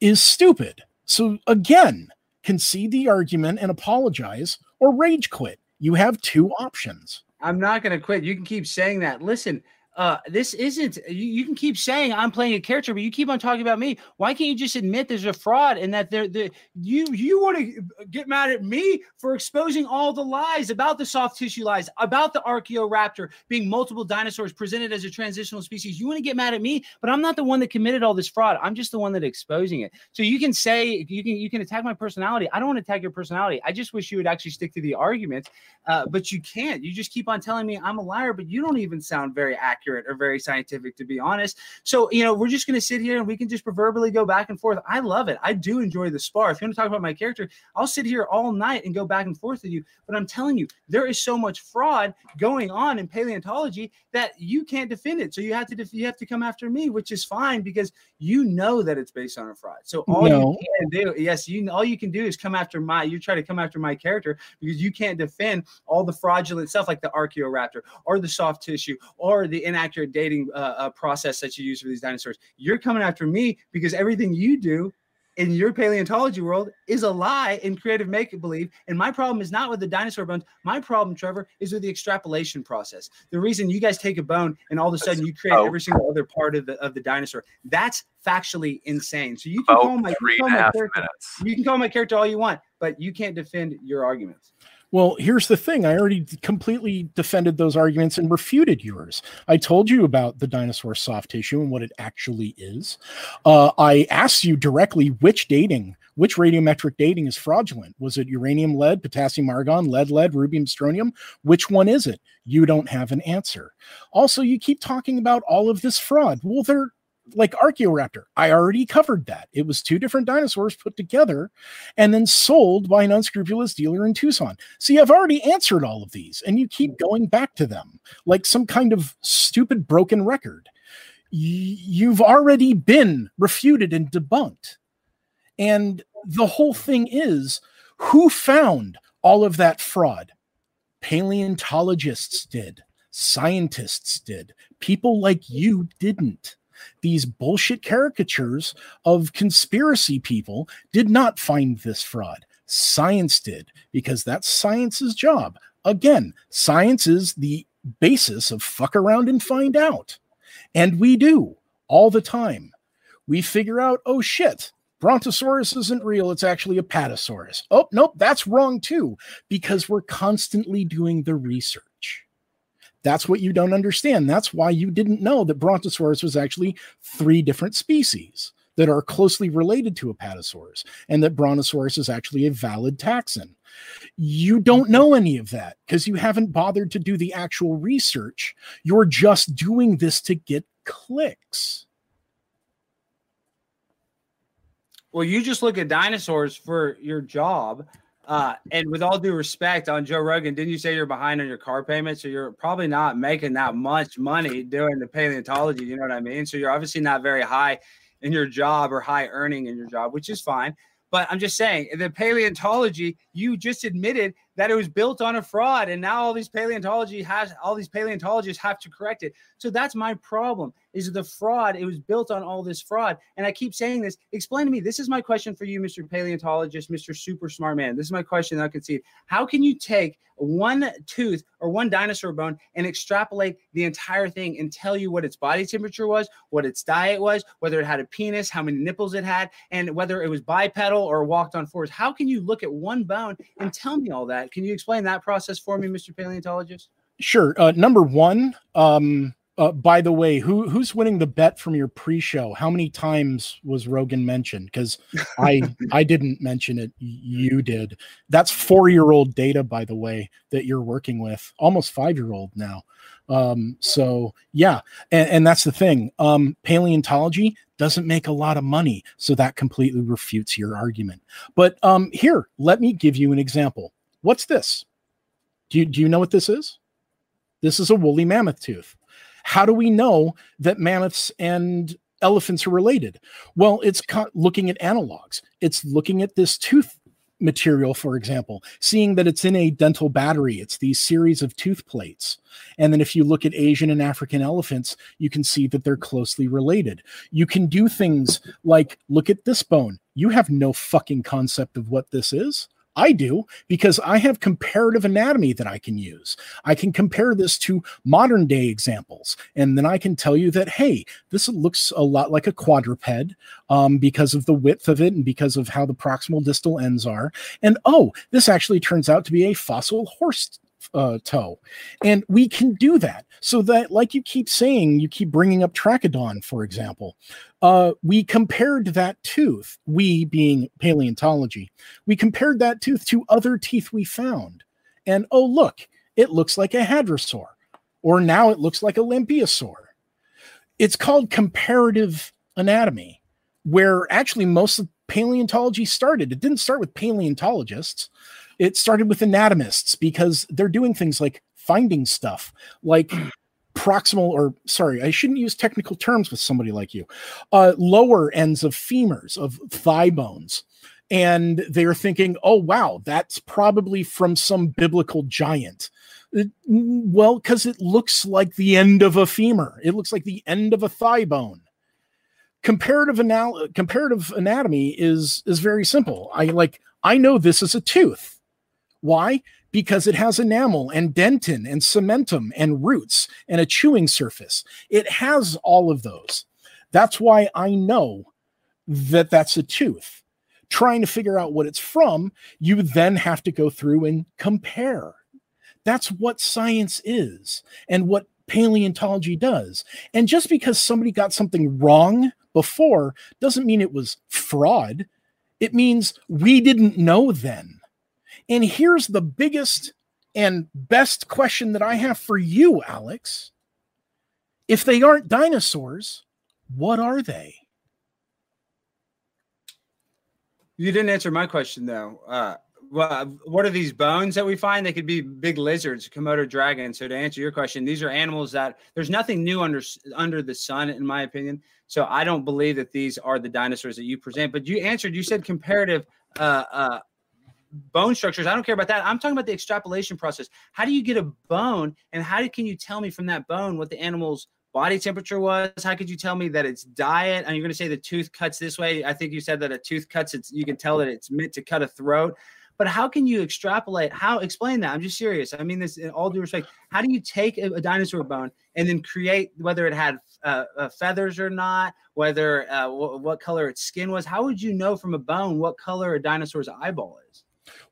is stupid. So, again, concede the argument and apologize or rage quit. You have two options. I'm not going to quit. You can keep saying that. Listen, uh, this isn't you, you, can keep saying I'm playing a character, but you keep on talking about me. Why can't you just admit there's a fraud and that there the you you want to get mad at me for exposing all the lies about the soft tissue lies, about the Archaeoraptor being multiple dinosaurs presented as a transitional species. You want to get mad at me, but I'm not the one that committed all this fraud. I'm just the one that exposing it. So you can say you can you can attack my personality. I don't want to attack your personality. I just wish you would actually stick to the argument, uh, but you can't. You just keep on telling me I'm a liar, but you don't even sound very accurate accurate or very scientific, to be honest. So, you know, we're just going to sit here and we can just proverbially go back and forth. I love it. I do enjoy the spar. If you want to talk about my character, I'll sit here all night and go back and forth with you. But I'm telling you, there is so much fraud going on in paleontology that you can't defend it. So you have to def- you have to come after me, which is fine because you know that it's based on a fraud. So all no. you can do, yes, you all you can do is come after my. You try to come after my character because you can't defend all the fraudulent stuff like the Archaeoraptor or the soft tissue or the inaccurate dating uh, uh, process that you use for these dinosaurs. You're coming after me because everything you do in your paleontology world is a lie in creative make believe. And my problem is not with the dinosaur bones. My problem, Trevor, is with the extrapolation process. The reason you guys take a bone and all of a sudden you create every single other part of the of the dinosaur. That's factually insane. So you can call my, you can call my character, you can call my character all you want, but you can't defend your arguments. Well, here's the thing. I already completely defended those arguments and refuted yours. I told you about the dinosaur soft tissue and what it actually is. Uh, I asked you directly which dating, which radiometric dating is fraudulent. Was it uranium lead, potassium argon, lead lead, rubidium strontium? Which one is it? You don't have an answer. Also, you keep talking about all of this fraud. Well, there like Archaeoraptor, I already covered that. It was two different dinosaurs put together and then sold by an unscrupulous dealer in Tucson. See, I've already answered all of these, and you keep mm. going back to them like some kind of stupid broken record. Y- you've already been refuted and debunked. And the whole thing is who found all of that fraud? Paleontologists did, scientists did, people like you didn't these bullshit caricatures of conspiracy people did not find this fraud. Science did, because that's science's job. Again, science is the basis of fuck around and find out. And we do all the time. We figure out, oh shit, Brontosaurus isn't real. It's actually Apatosaurus. Oh, nope, that's wrong too, because we're constantly doing the research. That's what you don't understand. That's why you didn't know that Brontosaurus was actually three different species that are closely related to Apatosaurus, and that Brontosaurus is actually a valid taxon. You don't know any of that because you haven't bothered to do the actual research. You're just doing this to get clicks. Well, you just look at dinosaurs for your job uh, and with all due respect, on Joe Rogan, didn't you say you're behind on your car payment? So you're probably not making that much money doing the paleontology. You know what I mean? So you're obviously not very high in your job or high earning in your job, which is fine. But I'm just saying, the paleontology, you just admitted that it was built on a fraud, and now all these paleontology has all these paleontologists have to correct it. So that's my problem is the fraud. It was built on all this fraud. And I keep saying this. Explain to me. This is my question for you, Mr. Paleontologist, Mr. Super Smart Man. This is my question that I can see. How can you take one tooth or one dinosaur bone and extrapolate the entire thing and tell you what its body temperature was, what its diet was, whether it had a penis, how many nipples it had, and whether it was bipedal or walked on fours? How can you look at one bone and tell me all that? Can you explain that process for me, Mr. Paleontologist? Sure. Uh, number one, um, Uh, by the way, who who's winning the bet from your pre-show? How many times was Rogan mentioned? Because I I didn't mention it. You did. That's four-year-old data, by the way, that you're working with. Almost five-year-old now. Um, so yeah, and, and that's the thing. Um, paleontology doesn't make a lot of money, so that completely refutes your argument. But um, here, let me give you an example. What's this? Do you do you know what this is? This is a woolly mammoth tooth. How do we know that mammoths and elephants are related? Well, it's looking at analogs. It's looking at this tooth material, for example, seeing that it's in a dental battery. It's these series of tooth plates. And then if you look at Asian and African elephants, you can see that they're closely related. You can do things like look at this bone. You have no fucking concept of what this is. I do because I have comparative anatomy that I can use. I can compare this to modern day examples, and then I can tell you that, hey, this looks a lot like a quadruped um, because of the width of it and because of how the proximal distal ends are. And oh, this actually turns out to be a fossil horse uh, toe. And we can do that so that, like you keep saying, you keep bringing up Trachodon, for example. Uh, we compared that tooth, we being paleontology, we compared that tooth to other teeth we found. And oh, look, it looks like a hadrosaur, or now it looks like a lambeosaur. It's called comparative anatomy, where actually most of paleontology started. It didn't start with paleontologists it started with anatomists because they're doing things like finding stuff like proximal or sorry i shouldn't use technical terms with somebody like you uh, lower ends of femurs of thigh bones. And they're thinking oh wow that's probably from some biblical giant. It, well because it looks like the end of a femur. It looks like the end of a thigh bone. Comparative anal- comparative anatomy is is very simple. I like i know this is a tooth why? Because it has enamel and dentin and cementum and roots and a chewing surface. It has all of those. That's why I know that that's a tooth. Trying to figure out what it's from, you then have to go through and compare. That's what science is and what paleontology does. And just because somebody got something wrong before doesn't mean it was fraud. It means we didn't know then. And here's the biggest and best question that I have for you, Alex. If they aren't dinosaurs, what are they? You didn't answer my question though. Uh, well, what are these bones that we find? They could be big lizards, Komodo dragons. So to answer your question, these are animals that there's nothing new under under the sun, in my opinion. So I don't believe that these are the dinosaurs that you present. But you answered. You said comparative uh, uh, bone structures. I don't care about that. I'm talking about the extrapolation process. How do you get a bone, and how can you tell me from that bone what the animal's body temperature was? How could you tell me that it's diet? And you're going to say the tooth cuts this way. I think you said that a tooth cuts. It's you can tell that it's meant to cut a throat. But how can you extrapolate? How explain that? I'm just serious. I mean this in all due respect. How do you take a, a dinosaur bone and then create whether it had uh, uh, feathers or not, whether uh, w- what color its skin was? How would you know from a bone what color a dinosaur's eyeball is?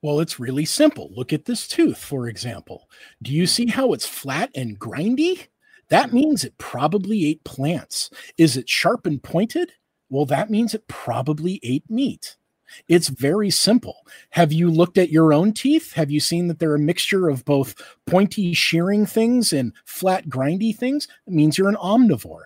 Well, it's really simple. Look at this tooth, for example. Do you see how it's flat and grindy? That hmm. means it probably ate plants. Is it sharp and pointed? Well, that means it probably ate meat. It's very simple. Have you looked at your own teeth? Have you seen that they're a mixture of both pointy, shearing things and flat, grindy things? It means you're an omnivore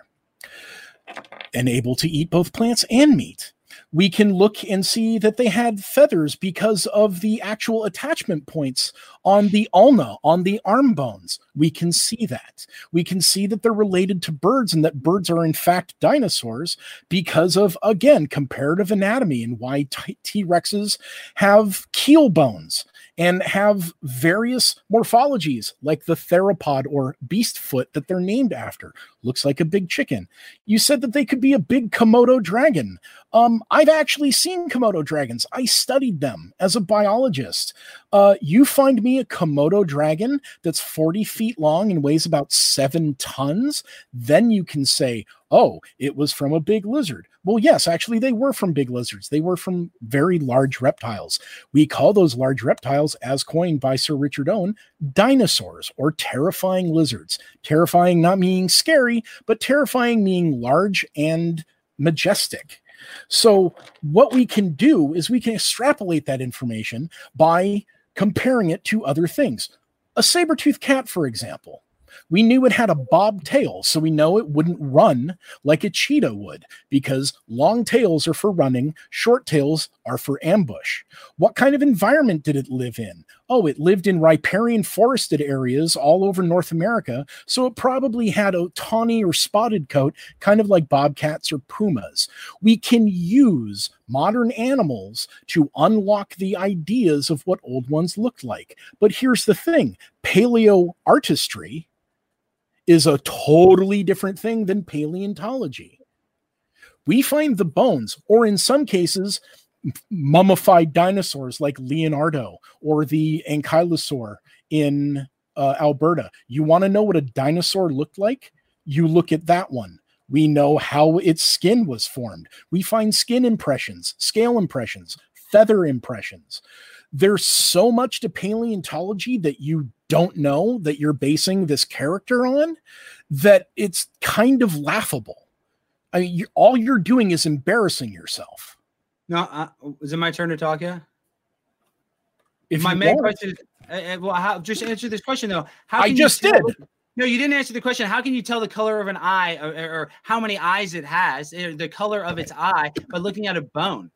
and able to eat both plants and meat we can look and see that they had feathers because of the actual attachment points on the ulna, on the arm bones. We can see that. We can see that they're related to birds and that birds are in fact dinosaurs because of, again, comparative anatomy and why T Rexes have keel bones and have various morphologies like the theropod or beast foot that they're named after. Looks like a big chicken. You said that they could be a big Komodo dragon. Um, I've actually seen Komodo dragons. I studied them as a biologist. Uh, you find me a Komodo dragon that's 40 feet long and weighs about seven tons, then you can say, oh, it was from a big lizard. Well, yes, actually, they were from big lizards. They were from very large reptiles. We call those large reptiles, as coined by Sir Richard Owen, dinosaurs or terrifying lizards. Terrifying not meaning scary, but terrifying meaning large and majestic. So, what we can do is we can extrapolate that information by comparing it to other things. A saber toothed cat, for example we knew it had a bob tail, so we know it wouldn't run like a cheetah would because long tails are for running, short tails are for ambush. What kind of environment did it live in? Oh, it lived in riparian forested areas all over North America, so it probably had a tawny or spotted coat, kind of like bobcats or pumas. We can use modern animals to unlock the ideas of what old ones looked like. But here's the thing paleo artistry is a totally different thing than paleontology. We find the bones, or in some cases, mummified dinosaurs like Leonardo or the ankylosaur in uh, Alberta. You want to know what a dinosaur looked like? You look at that one. We know how its skin was formed. We find skin impressions, scale impressions, feather impressions. There's so much to paleontology that you don't know that you're basing this character on that it's kind of laughable. I mean, you, all you're doing is embarrassing yourself. No, uh, is it my turn to talk? Yeah. If my main want. question, uh, uh, well, how, just answer this question though. How I just did. No, you didn't answer the question. How can you tell the color of an eye or, or how many eyes it has, uh, the color of its eye, by looking at a bone?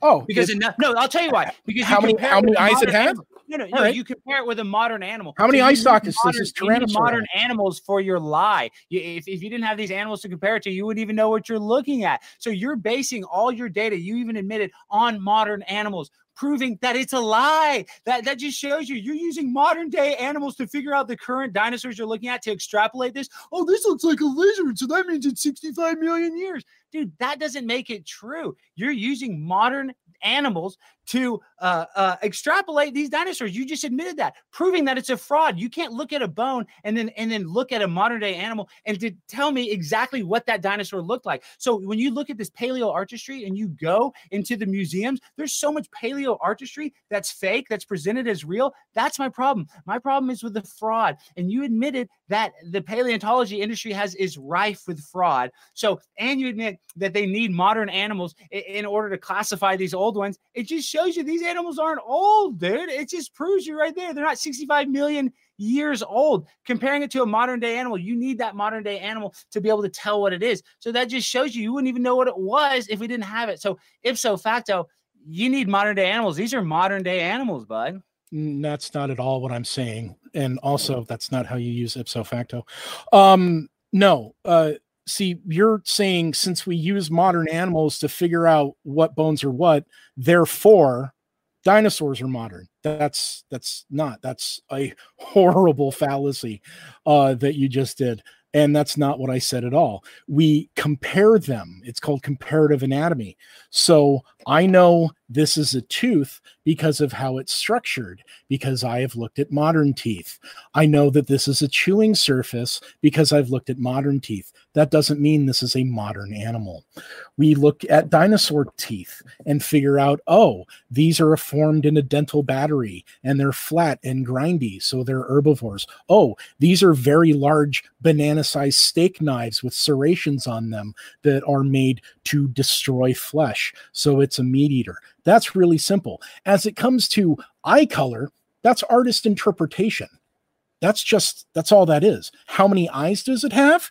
Oh, because it, no, I'll tell you why. Because how many how many eyes it has? No, no, no. Right. You compare it with a modern animal. How many so eye sockets does this? Modern animals for your lie. You, if, if you didn't have these animals to compare it to, you wouldn't even know what you're looking at. So you're basing all your data, you even admitted, on modern animals proving that it's a lie. That that just shows you you're using modern day animals to figure out the current dinosaurs you're looking at to extrapolate this. Oh, this looks like a lizard, so that means it's 65 million years. Dude, that doesn't make it true. You're using modern animals to uh, uh, extrapolate these dinosaurs. You just admitted that, proving that it's a fraud. You can't look at a bone and then and then look at a modern day animal and to tell me exactly what that dinosaur looked like. So when you look at this paleo artistry and you go into the museums, there's so much paleo artistry that's fake, that's presented as real. That's my problem. My problem is with the fraud. And you admitted that the paleontology industry has is rife with fraud. So and you admit that they need modern animals in, order to classify these old ones. It just shows you these animals aren't old, dude. It just proves you right there. They're not 65 million years old. Comparing it to a modern day animal, you need that modern day animal to be able to tell what it is. So that just shows you you wouldn't even know what it was if we didn't have it. So ipso facto, you need modern day animals. These are modern day animals, bud. That's not at all what I'm saying. And also that's not how you use ipso facto. Um no, uh see you're saying since we use modern animals to figure out what bones are what therefore dinosaurs are modern that's that's not that's a horrible fallacy uh that you just did and that's not what I said at all. We compare them. It's called comparative anatomy. So I know this is a tooth because of how it's structured, because I have looked at modern teeth. I know that this is a chewing surface because I've looked at modern teeth. That doesn't mean this is a modern animal. We look at dinosaur teeth and figure out, oh, these are formed in a dental battery and they're flat and grindy, so they're herbivores. Oh, these are very large banana sized steak knives with serrations on them that are made to destroy flesh. So it's a meat eater. That's really simple. As it comes to eye color, that's artist interpretation. That's just, that's all that is. How many eyes does it have?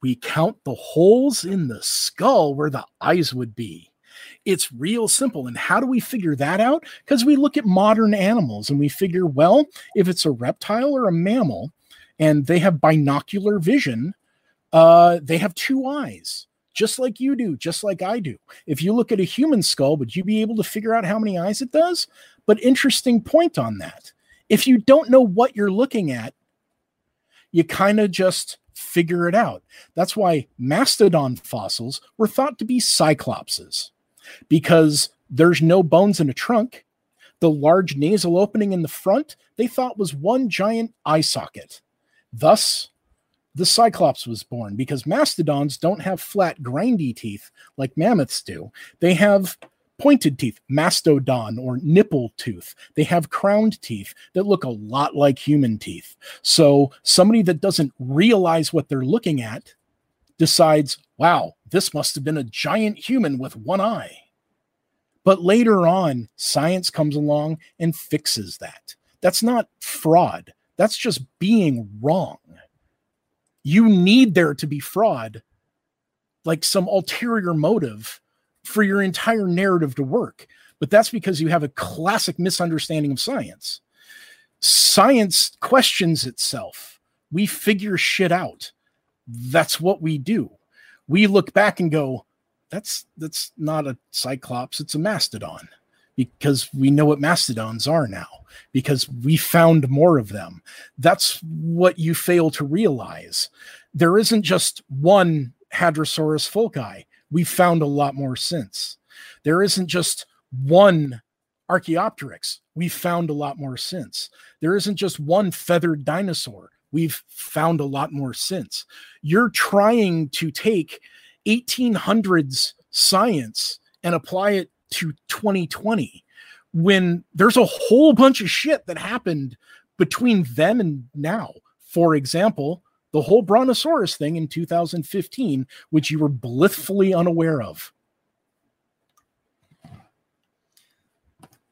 We count the holes in the skull where the eyes would be. It's real simple. And how do we figure that out? Because we look at modern animals and we figure, well, if it's a reptile or a mammal and they have binocular vision, uh, they have two eyes just like you do, just like I do. If you look at a human skull, would you be able to figure out how many eyes it does? But interesting point on that. If you don't know what you're looking at, you kind of just figure it out. That's why mastodon fossils were thought to be cyclopses because there's no bones in a trunk. The large nasal opening in the front, they thought was one giant eye socket. Thus, the Cyclops was born because mastodons don't have flat, grindy teeth like mammoths do. They have pointed teeth, mastodon or nipple tooth. They have crowned teeth that look a lot like human teeth. So somebody that doesn't realize what they're looking at decides, wow, this must have been a giant human with one eye. But later on, science comes along and fixes that. That's not fraud. That's just being wrong. You need there to be fraud, like some ulterior motive for your entire narrative to work. But that's because you have a classic misunderstanding of science. Science questions itself. We figure shit out. That's what we do. We look back and go, that's that's not a cyclops, it's a mastodon because we know what mastodons are now because we found more of them. That's what you fail to realize. There isn't just one Hadrosaurus foulkii. We've found a lot more since. There isn't just one Archaeopteryx. We've found a lot more since. There isn't just one feathered dinosaur. We've found a lot more since. You're trying to take 1800s science and apply it to 2020 when there's a whole bunch of shit that happened between then and now. For example, the whole Brontosaurus thing in 2015, which you were blissfully unaware of.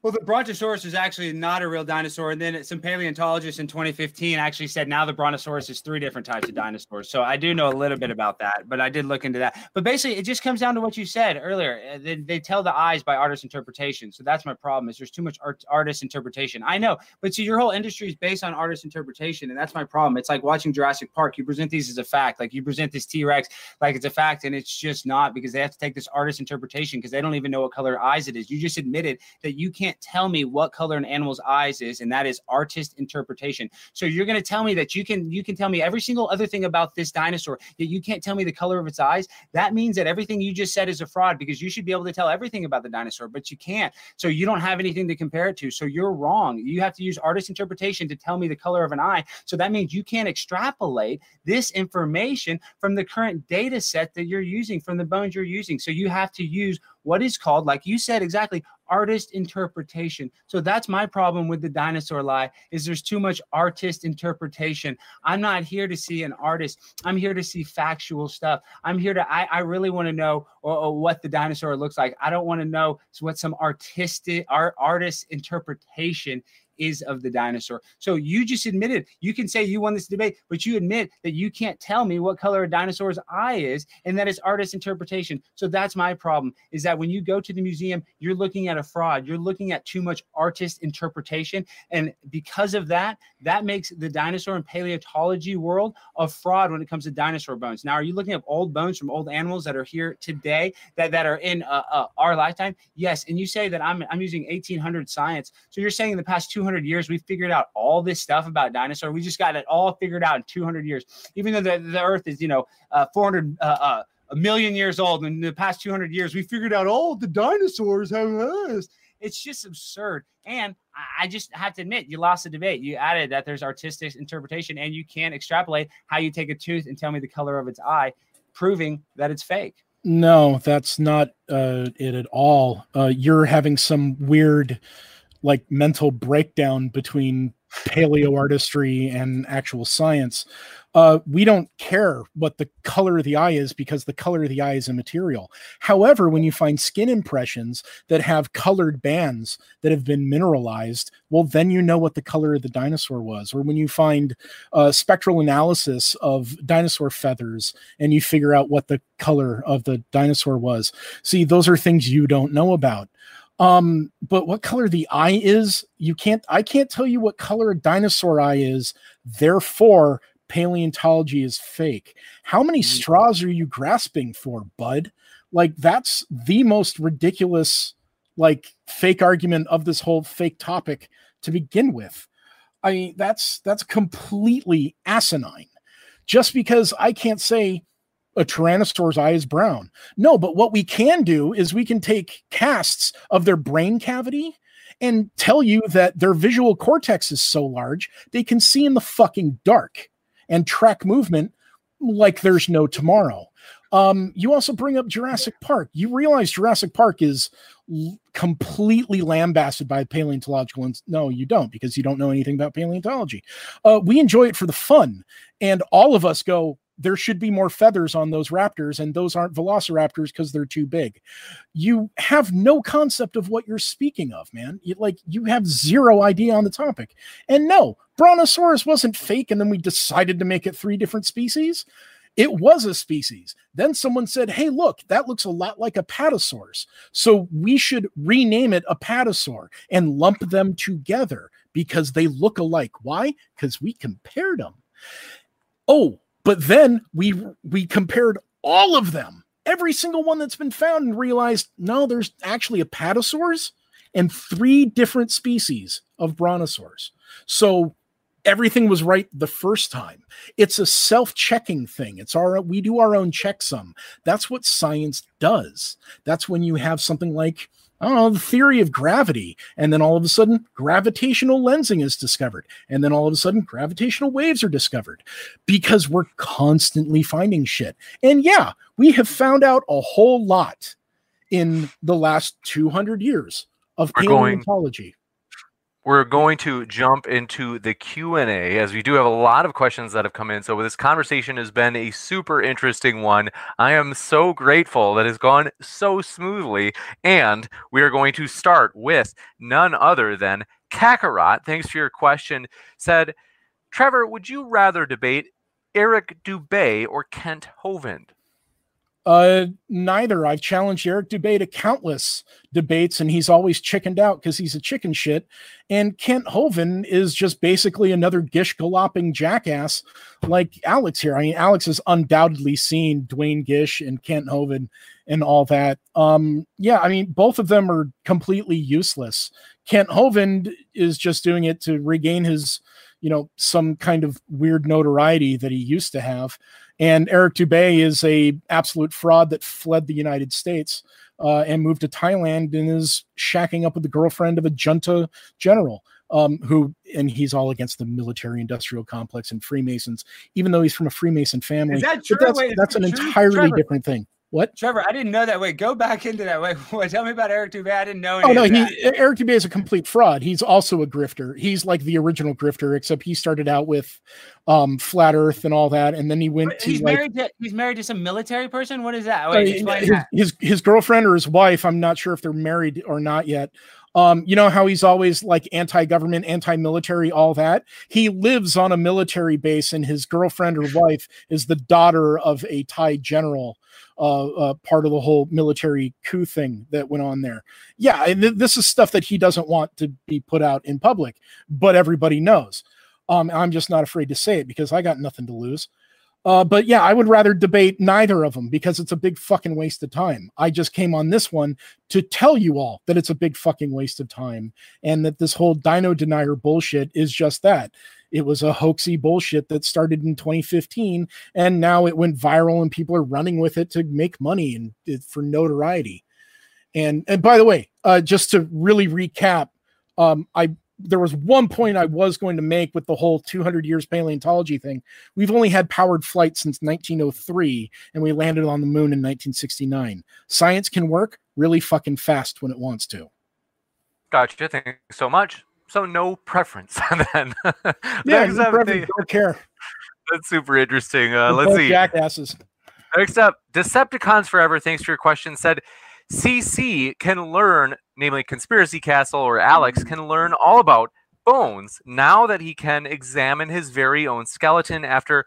Well, the Brontosaurus is actually not a real dinosaur. And then some paleontologists in 2015 actually said now the Brontosaurus is three different types of dinosaurs. So I do know a little bit about that, but I did look into that. But basically, it just comes down to what you said earlier. Uh, they, they tell the eyes by artist interpretation. So that's my problem is there's too much art, artist interpretation. I know, but see, your whole industry is based on artist interpretation. And that's my problem. It's like watching Jurassic Park. You present these as a fact. Like you present this T-Rex like it's a fact. And it's just not because they have to take this artist interpretation because they don't even know what color eyes it is. You just admitted that you can't can't tell me what color an animal's eyes is, and that is artist interpretation. So you're going to tell me that you can you can tell me every single other thing about this dinosaur, that you can't tell me the color of its eyes. That means that everything you just said is a fraud because you should be able to tell everything about the dinosaur, but you can't. So you don't have anything to compare it to. So you're wrong. You have to use artist interpretation to tell me the color of an eye. So that means you can't extrapolate this information from the current data set that you're using, from the bones you're using. So you have to use what is called, like you said exactly, artist interpretation. So that's my problem with the dinosaur lie is there's too much artist interpretation. I'm not here to see an artist. I'm here to see factual stuff. I'm here to I, I really want to know or, or what the dinosaur looks like. I don't want to know what some artistic art artist interpretation is of the dinosaur. So you just admitted you can say you won this debate, but you admit that you can't tell me what color a dinosaur's eye is, and that is artist interpretation. So that's my problem is that when you go to the museum, you're looking at a fraud. You're looking at too much artist interpretation. And because of that, that makes the dinosaur and paleontology world a fraud when it comes to dinosaur bones. Now, are you looking at old bones from old animals that are here today that, that are in uh, uh, our lifetime? Yes. And you say that I'm, I'm using 1800 science. So you're saying in the past 200 200 years we figured out all this stuff about dinosaur. We just got it all figured out in 200 years. Even though the, the Earth is, you know, uh, 400 uh, uh, a million years old. In the past 200 years, we figured out all the dinosaurs have this. It's just absurd. And I just have to admit, you lost the debate. You added that there's artistic interpretation, and you can't extrapolate how you take a tooth and tell me the color of its eye, proving that it's fake. No, that's not uh, it at all. Uh, you're having some weird like mental breakdown between paleo artistry and actual science. Uh, we don't care what the color of the eye is because the color of the eye is immaterial. However, when you find skin impressions that have colored bands that have been mineralized, well, then you know what the color of the dinosaur was. Or when you find uh, spectral analysis of dinosaur feathers and you figure out what the color of the dinosaur was. See, those are things you don't know about. Um, but what color the eye is, you can't, I can't tell you what color a dinosaur eye is. Therefore, paleontology is fake. How many mm. straws are you grasping for, bud? Like, that's the most ridiculous, like, fake argument of this whole fake topic to begin with. I mean, that's that's completely asinine. Just because I can't say a tyrannosaur's eye is brown. No, but what we can do is we can take casts of their brain cavity and tell you that their visual cortex is so large they can see in the fucking dark and track movement like there's no tomorrow. Um, you also bring up Jurassic Park. You realize Jurassic Park is l- completely lambasted by paleontological. Ins- no, you don't, because you don't know anything about paleontology. Uh, we enjoy it for the fun, and all of us go. There should be more feathers on those raptors, and those aren't velociraptors because they're too big. You have no concept of what you're speaking of, man. You, like you have zero idea on the topic. And no, Brontosaurus wasn't fake, and then we decided to make it three different species. It was a species. Then someone said, hey, look, that looks a lot like Apatosaurus. So we should rename it apatosaur and lump them together because they look alike. Why? Because we compared them. Oh, but then we we compared all of them, every single one that's been found, and realized no, there's actually apatosaurs and three different species of brontosaurs. So everything was right the first time. It's a self-checking thing. It's our we do our own checksum. That's what science does. That's when you have something like I don't know, the theory of gravity. And then all of a sudden, gravitational lensing is discovered. And then all of a sudden, gravitational waves are discovered because we're constantly finding shit. And yeah, we have found out a whole lot in the last 200 years of We're paleontology. We're going to jump into the q&a as we do have a lot of questions that have come in. So this conversation has been a super interesting one. I am so grateful that it's gone so smoothly. And we are going to start with none other than kakarot. Thanks for your question. Said trevor would you rather debate eric dubay or kent hovind Uh, neither. I've challenged Eric Dubay to countless debates, and he's always chickened out because he's a chicken shit. And Kent Hovind is just basically another gish galloping jackass like Alex here. I mean, Alex has undoubtedly seen Duane Gish and Kent Hovind and all that. Um, yeah, I mean, both of them are completely useless. Kent Hovind is just doing it to regain his, you know, some kind of weird notoriety that he used to have and Eric Dubay is a absolute fraud that fled the United States uh, and moved to Thailand and is shacking up with the girlfriend of a junta general. Um, who and he's all against the military-industrial complex and Freemasons, even though he's from a Freemason family. Is that true? that's, Wait, that's an true? entirely Trevor. different thing. What? Trevor, I didn't know that. Wait, go back into that. Wait, wait tell me about Eric Dubay. I didn't know. Oh no, he. Eric Dubay is a complete fraud. He's also a grifter. He's like the original grifter, except he started out with um, flat Earth and all that, and then he went But to He's like married to he's married to some military person. What is that? Uh, Wait, explain his, that. his his girlfriend or his wife i'm not sure if they're married or not yet um you know how he's always like anti-government anti-military all that he lives on a military base and his girlfriend or wife is the daughter of a thai general uh, uh part of the whole military coup thing that went on there yeah and th- this is stuff that he doesn't want to be put out in public but everybody knows um i'm just not afraid to say it because i got nothing to lose uh, but yeah, I would rather debate neither of them because it's a big fucking waste of time. I just came on this one to tell you all that it's a big fucking waste of time and that this whole dino denier bullshit is just that. It was a hoaxy bullshit that started in 2015 and now it went viral and people are running with it to make money and for notoriety. And and by the way, uh, just to really recap, um, I there was one point I was going to make with the whole 200 years paleontology thing. We've only had powered flight since 1903, and we landed on the moon in 1969. Science can work really fucking fast when it wants to. gotcha Thanks so much so no preference then Yeah, Next no up, problem, the- don't care. that's super interesting uh, let's see jackasses. Next up, Decepticons Forever. Thanks for your question. Said CC can learn, namely Conspiracy Castle or Alex can learn all about bones now that he can examine his very own skeleton after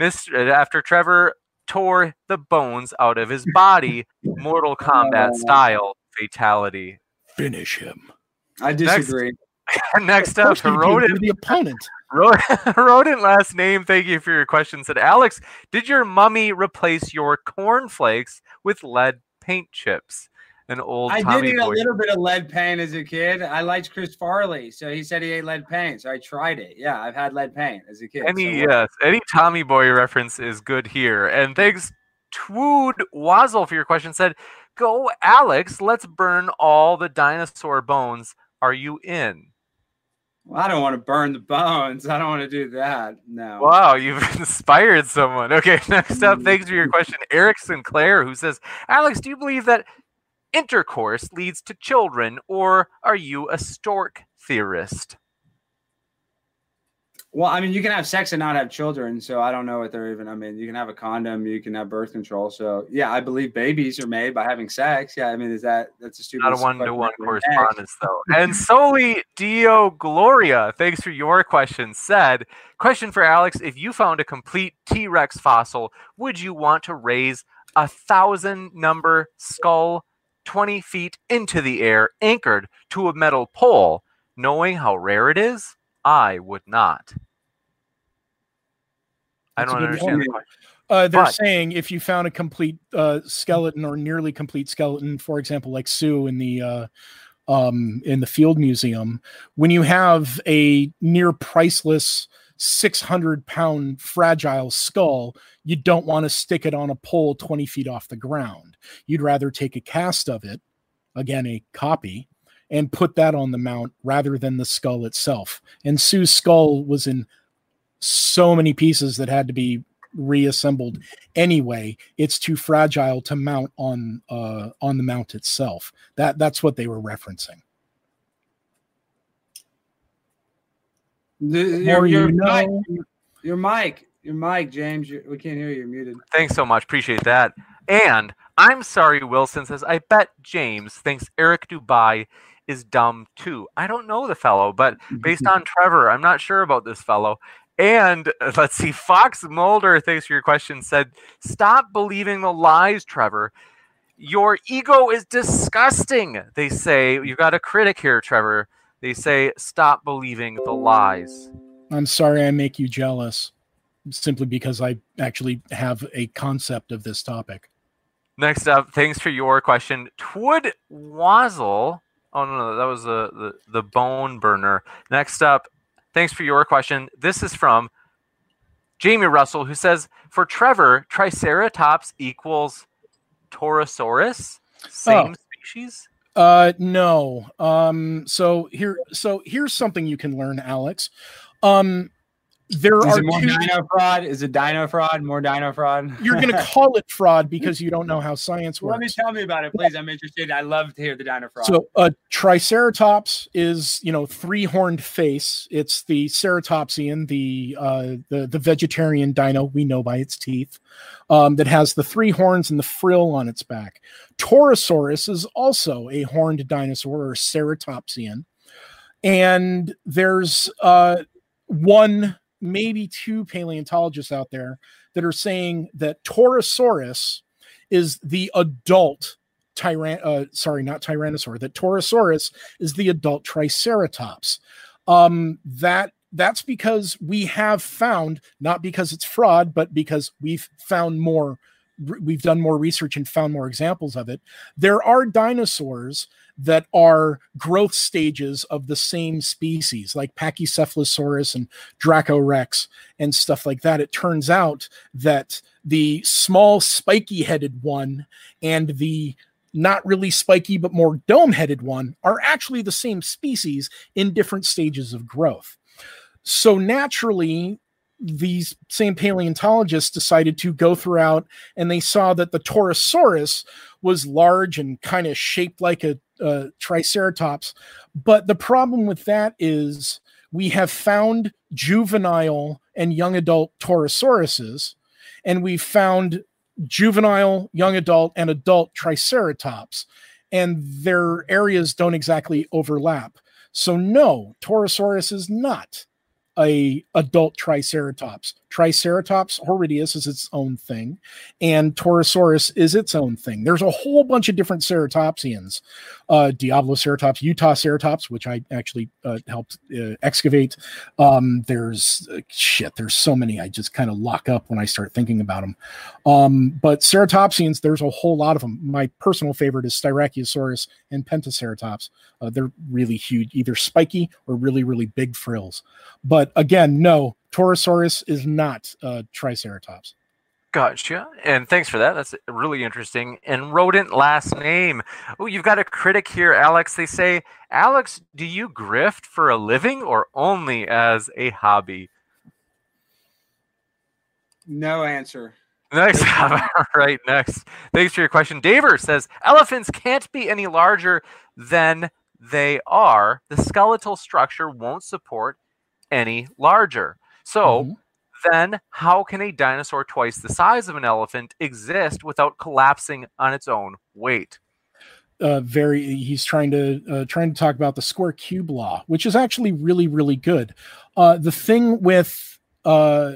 Mr. after Trevor tore the bones out of his body, Mortal Kombat style fatality. Finish him. I disagree. Next Of up, course Rodent the opponent. Ro- Rodent last name. Thank you for your question. Said Alex, did your mummy replace your cornflakes with lead paint chips? An old I did Tommy eat a little bit of lead paint as a kid. I liked Chris Farley, so he said he ate lead paint. So I tried it. Yeah, I've had lead paint as a kid. Any so, uh, yes, any Tommy Boy reference is good here. And thanks Twood Wazzle for your question. Said, "Go Alex, let's burn all the dinosaur bones. Are you in?" Well, I don't want to burn the bones. I don't want to do that. No. Wow, you've inspired someone. Okay, next up, mm. thanks for your question, Eric Sinclair, who says, Alex, do you believe that intercourse leads to children, or are you a stork theorist? Well, I mean, you can have sex and not have children, so I don't know what they're even. I mean, you can have a condom, you can have birth control. So yeah, I believe babies are made by having sex. Yeah, I mean, is that that's a stupid? Not a one-to-one correspondence though. and Soli Dio Gloria, thanks for your question. Said question for Alex: If you found a complete T Rex fossil, would you want to raise a thousand number skull 20 feet into the air, anchored to a metal pole, knowing how rare it is? I would not. I don't understand the. Uh, they're but, saying if you found a complete uh, skeleton or nearly complete skeleton, for example, like Sue in the uh, um, in the Field Museum, when you have a near priceless 600 pound fragile skull, you don't want to stick it on a pole 20 feet off the ground. You'd rather take a cast of it, again, a copy, and put that on the mount rather than the skull itself. And Sue's skull was in so many pieces that had to be reassembled anyway. It's too fragile to mount on uh on the mount itself. That that's what they were referencing. The, your, your, you mic, your mic your mic james we can't hear you you're muted. Thanks so much appreciate that. And i'm sorry wilson says i bet james thinks eric dubay is dumb too. I don't know the fellow but based on trevor i'm not sure about this fellow and uh, let's see, Fox Mulder, thanks for your question, said, Stop believing the lies, Trevor. Your ego is disgusting. They say, You've got a critic here, Trevor. They say, Stop believing the lies. I'm sorry I make you jealous simply because I actually have a concept of this topic. Next up, thanks for your question. Twood Wazzle. Oh, no, no, that was the, the, the bone burner. Next up, Thanks for your question. This is from Jamie Russell, who says, for Trevor, Triceratops equals Torosaurus, same oh. species. Uh, no. Um, so here, so here's something you can learn, Alex. Um, there is are more two, dino fraud. Is it dino fraud? More dino fraud? You're going to call it fraud because you don't know how science works. Let me tell me about it, please. I'm interested. I love to hear the dino fraud. So, a uh, Triceratops is you know three horned face. It's the ceratopsian, the uh, the the vegetarian dino we know by its teeth, um, that has the three horns and the frill on its back. Torosaurus is also a horned dinosaur or ceratopsian, and there's uh, one maybe two paleontologists out there that are saying that Torosaurus is the adult tyran uh, sorry not tyrannosaur that Torosaurus is the adult triceratops. Um that that's because we have found not because it's fraud but because we've found more we've done more research and found more examples of it there are dinosaurs that are growth stages of the same species, like Pachycephalosaurus and Dracorex and stuff like that. It turns out that the small spiky headed one and the not really spiky but more dome headed one are actually the same species in different stages of growth. So naturally, these same paleontologists decided to go throughout and they saw that the Torosaurus was large and kind of shaped like a, a, Triceratops. But the problem with that is we have found juvenile and young adult Torosauruses, and we've found juvenile, young adult, and adult Triceratops, and their areas don't exactly overlap. So, no, Torosaurus is not a adult triceratops. Triceratops horridus is its own thing, and Torosaurus is its own thing. There's a whole bunch of different ceratopsians, uh, Diabloceratops, Utahceratops, which I actually uh, helped uh, excavate. Um, there's uh, shit. There's so many. I just kind of lock up when I start thinking about them. Um, but ceratopsians, there's a whole lot of them. My personal favorite is Styracosaurus and Pentaceratops. Uh, they're really huge, either spiky or really, really big frills. But again, no, Torosaurus is not uh, Triceratops. Gotcha. And thanks for that. That's really interesting. And rodent last name. Oh, you've got a critic here, Alex. They say, Alex, do you grift for a living or only as a hobby? No answer. Next, right next. Thanks for your question. Daver says elephants can't be any larger than they are. The skeletal structure won't support any larger. So mm-hmm. then, how can a dinosaur twice the size of an elephant exist without collapsing on its own weight? Uh, very he's trying to uh, trying to talk about the square cube law which is actually really really good uh, the thing with uh,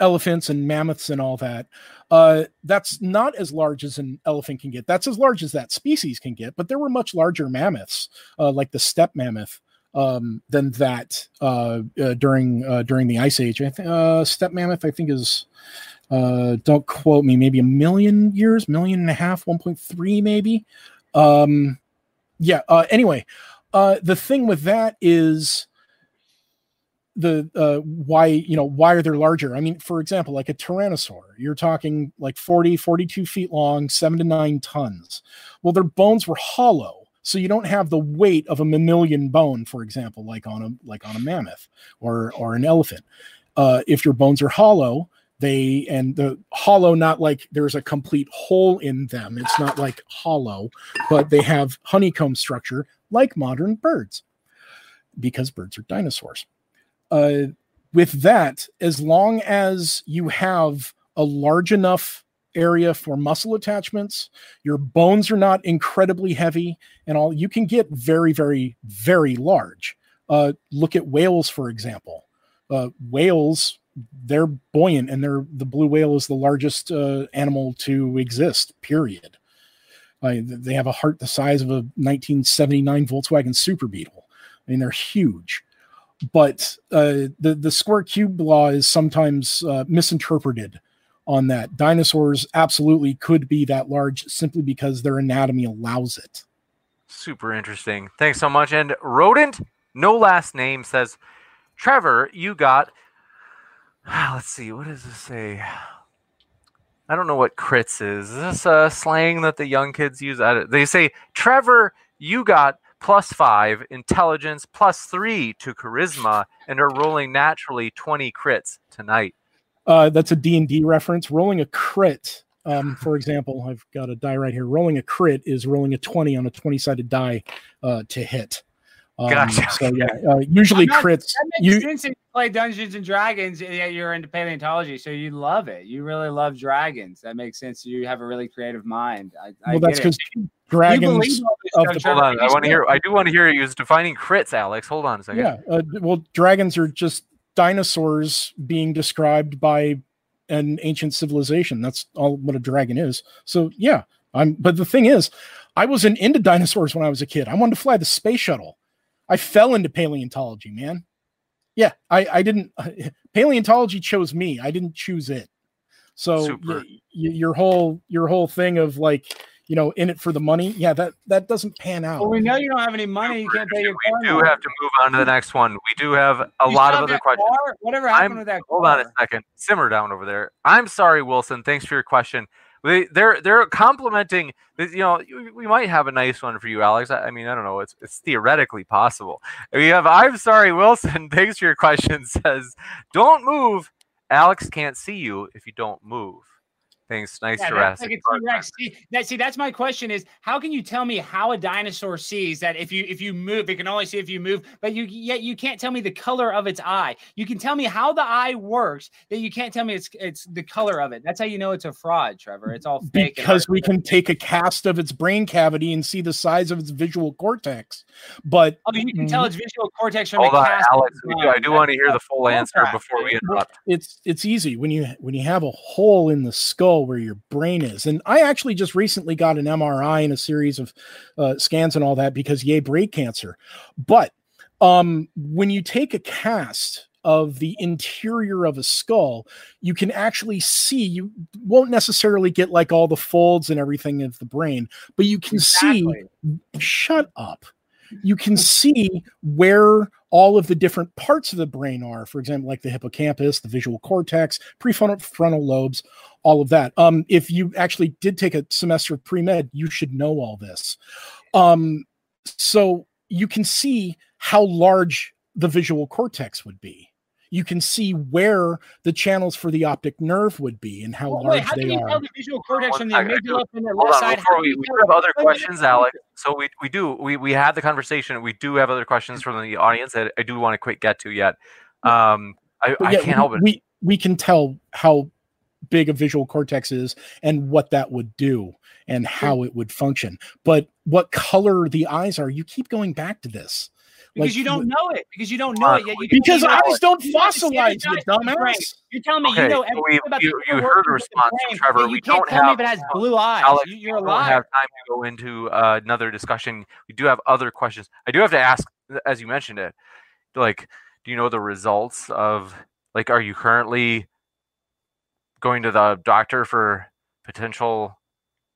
elephants and mammoths and all that. Uh, that's not as large as an elephant can get. That's as large as that species can get. But there were much larger mammoths, uh, like the steppe mammoth, um, than that uh, uh during uh, during the Ice Age. I think uh, steppe mammoth, I think, is don't quote me, maybe a million years, million and a half, one point three, maybe. Um, yeah. anyway, the thing with that is the uh, why you know why are they larger i mean for example like a tyrannosaur you're talking like 40 42 feet long 7 to 9 tons well their bones were hollow so you don't have the weight of a mammalian bone for example like on a like on a mammoth or or an elephant. Uh, if your bones are hollow they and the hollow not like there's a complete hole in them it's not like hollow but they have honeycomb structure like modern birds because birds are dinosaurs. Uh, with that, as long as you have a large enough area for muscle attachments, your bones are not incredibly heavy, and all you can get very, very, very large. Uh, look at whales, for example. Uh, whales, they're buoyant, and they're the blue whale is the largest uh, animal to exist. Period. Uh, they have a heart the size of a 1979 Volkswagen Super Beetle. I mean, they're huge but uh, the the square cube law is sometimes uh, misinterpreted on that. Dinosaurs absolutely could be that large simply because their anatomy allows it. Super interesting. Thanks so much. And rodent, no last name, says, Trevor, you got. Let's see. What does this say? I don't know what crits is. Is this a slang that the young kids use? They say, Trevor, you got plus five, intelligence plus three to charisma, and are rolling naturally 20 crits tonight. Uh, that's a D&D reference. Rolling a crit, um, for example, I've got a die right here. Rolling a crit is rolling a 20 on a 20-sided die uh, to hit. Um, gotcha. So yeah, uh, usually not, crits. you sense you play Dungeons and Dragons, yet you're into paleontology, so you love it. You really love dragons. That makes sense. You have a really creative mind. I, I well, that's because dragons. Hold on, I want to hear. I do want to hear you defining crits, Alex. Hold on a second. Yeah. Uh, well, dragons are just dinosaurs being described by an ancient civilization. That's all what a dragon is. So yeah, I'm. But the thing is, I wasn't into dinosaurs when I was a kid. I wanted to fly the space shuttle. I fell into paleontology, man. Yeah, I, I didn't. Paleontology chose me. I didn't choose it. So y- y- your whole your whole thing of like you know in it for the money, yeah, that that doesn't pan out. Well, we know you don't have any money. You can't pay your. We do have to move on to the next one. We do have a you lot of other questions. Car? Whatever happened I'm, with that? Hold car? on a second. Simmer down over there. I'm sorry, Wilson. Thanks for your question. They, they're they're complimenting. You know, we might have a nice one for you, Alex. I, I mean, I don't know. It's it's theoretically possible. We have. I'm sorry, Wilson. Thanks for your question. Says, don't move. Alex can't see you if you don't move. Thanks. Nice yeah, Jurassic like See, that, see, that's my question is how can you tell me how a dinosaur sees that if you if you move, it can only see if you move, but you yet you can't tell me the color of its eye. You can tell me how the eye works, that you can't tell me it's it's the color of it. That's how you know it's a fraud, Trevor. It's all fake. Because we can take a cast of its brain cavity and see the size of its visual cortex. But oh, you can tell mm-hmm. its visual cortex from Hold a on, cast. Alex. Do, I do want to hear the full answer before we interrupt. It's it's easy when you when you have a hole in the skull where your brain is. And I actually just recently got an MRI and a series of uh, scans and all that because yay, brain cancer. But um, when you take a cast of the interior of a skull, you can actually see, you won't necessarily get like all the folds and everything of the brain, but you can exactly. see, shut up. You can see where all of the different parts of the brain are. For example, like the hippocampus, the visual cortex, prefrontal frontal lobes, all of that. Um, if you actually did take a semester of pre med, you should know all this. Um, so you can see how large the visual cortex would be you can see where the channels for the optic nerve would be and how well, large wait, how they can you are. Tell the visual cortex from the amygdala from the left side. Before we, we have other questions, Alex. So we, we do we we had the conversation. We do have other questions from the audience that I do want to quick get to yet. Um, I, I can't we, help it. We we can tell how big a visual cortex is and what that would do and how it would function. But what color the eyes are, you keep going back to this because like, you don't know it. Because you don't know it yet. You because eyes don't fossilize, you dumbass. You're telling me okay, you know everything we, about you, you heard a response, Trevor. we don't have. Me if it has blue eyes. Alex, you, are a liar. don't have time to go into uh, another discussion. We do have other questions. I do have to ask, as you mentioned it, like, do you know the results of like? Are you currently going to the doctor for potential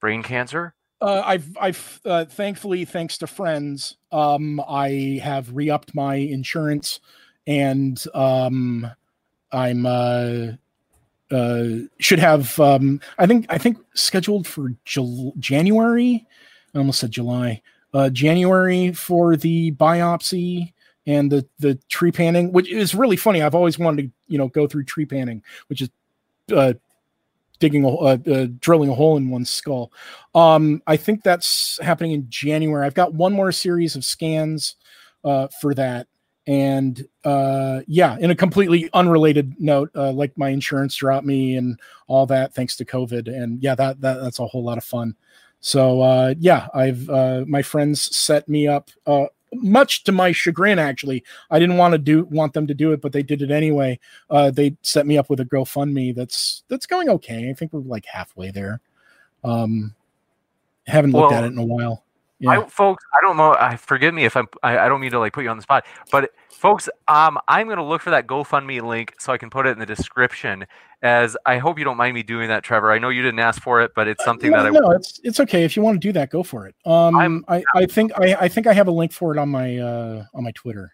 brain cancer? Uh, I've I've uh, thankfully, thanks to friends, um, I have re-upped my insurance, and um, I'm uh, uh, should have um, I think I think scheduled for Jul- January. I almost said July. Uh, January for the biopsy and the the trepanning, which is really funny. I've always wanted to you know go through trepanning, which is uh, digging a uh, uh, drilling a hole in one's skull. Um, I think that's happening in January. I've got one more series of scans uh, for that, and uh, yeah, in a completely unrelated note, uh, like my insurance dropped me and all that thanks to COVID, and yeah, that, that that's a whole lot of fun. So uh, yeah, I've my friends set me up much to my chagrin actually i didn't want to do want them to do it but they did it anyway. Uh, they set me up with a gofundme that's that's going okay. I think we're like halfway there. Um haven't looked well, at it in a while yeah. I, folks, I don't know. I forgive me if I'm. I, I don't mean to like put you on the spot, but folks, um, I'm gonna look for that GoFundMe link so I can put it in the description. As I hope you don't mind me doing that, Trevor. I know you didn't ask for it, but it's uh, something uh, no, that I. No, it's it's okay if you want to do that. Go for it. Um, I'm, I I think I I think I have a link for it on my uh on my Twitter.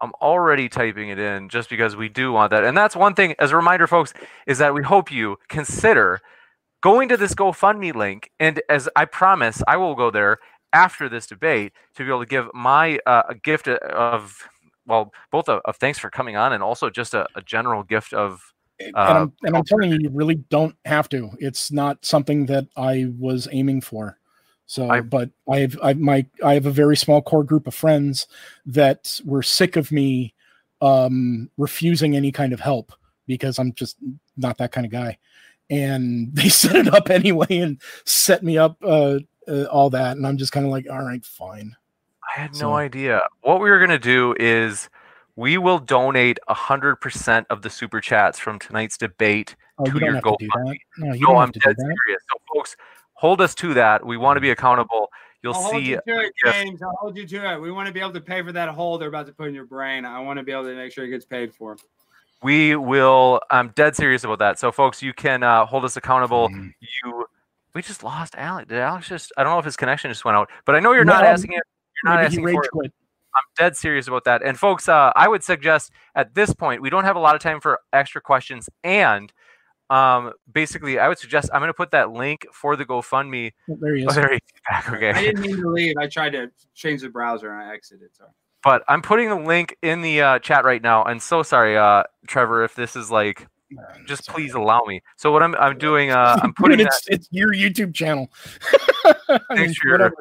I'm already typing it in just because we do want that, and that's one thing. As a reminder, folks, is that we hope you consider going to this GoFundMe link, and as I promise, I will go there after this debate to be able to give my uh, a gift of well both of, of, thanks for coming on and also just a, a general gift of uh, and, I'm, and I'm telling you you really don't have to. It's not something that i was aiming for. So I, but i have i my i have a very small core group of friends that were sick of me um refusing any kind of help because i'm just not that kind of guy. And they set it up anyway and set me up uh uh, all that, and I'm just kind of like, all right, fine. I had so, no idea. What we were gonna do is we will donate hundred percent of the super chats from tonight's debate oh, to you your GoFundMe. No, you no I'm dead serious. So, folks, hold us to that. We want to be accountable. You'll I'll see. Hold you to it, James. I'll hold you to it. We want to be able to pay for that hole they're about to put in your brain. I want to be able to make sure it gets paid for. We will. I'm dead serious about that. So, folks, you can uh, hold us accountable. Mm. You we just lost Alex. Did Alex just? I don't know if his connection just went out, but I know you're no, not asking it. You're not asking for it. I'm dead serious about that. And folks, uh, I would suggest at this point we don't have a lot of time for extra questions, and um, basically, I would suggest I'm going to put that link for the GoFundMe. Oh, there he is. Oh, there he is. Okay. I didn't mean to leave. I tried to change the browser and I exited. Sorry. But I'm putting the link in the uh, chat right now. And so sorry, uh, Trevor, if this is like just please allow me. So what I'm I'm doing, uh, I'm putting Dude, it's, that, it's your YouTube channel. thanks for your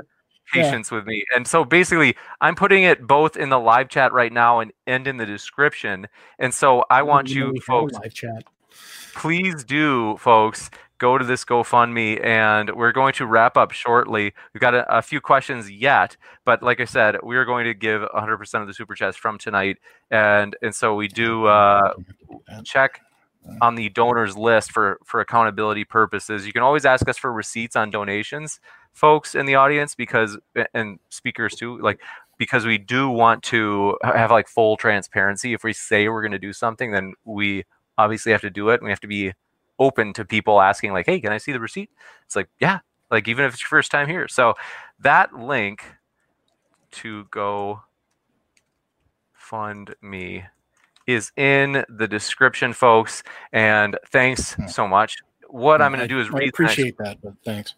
patience yeah. with me. And so basically, I'm putting it both in the live chat right now and and in the description. And so I want you folks, live chat. please do, folks, go to this GoFundMe, and we're going to wrap up shortly. We've got a, a few questions yet, but like I said, we are going to give 100% of the super chats from tonight, and and so we do uh, check on the donors list for for accountability purposes. You can always ask us for receipts on donations, folks in the audience, because and speakers too, like because we do want to have like full transparency. If we say we're going to do something, then we obviously have to do it. and we have to be open to people asking, like, "Hey, can I see the receipt?" It's like, yeah, like even if it's your first time here. So that link to go fund me is in the description, folks. And thanks so much. What I'm going to do is I read. next- appreciate that, but thanks.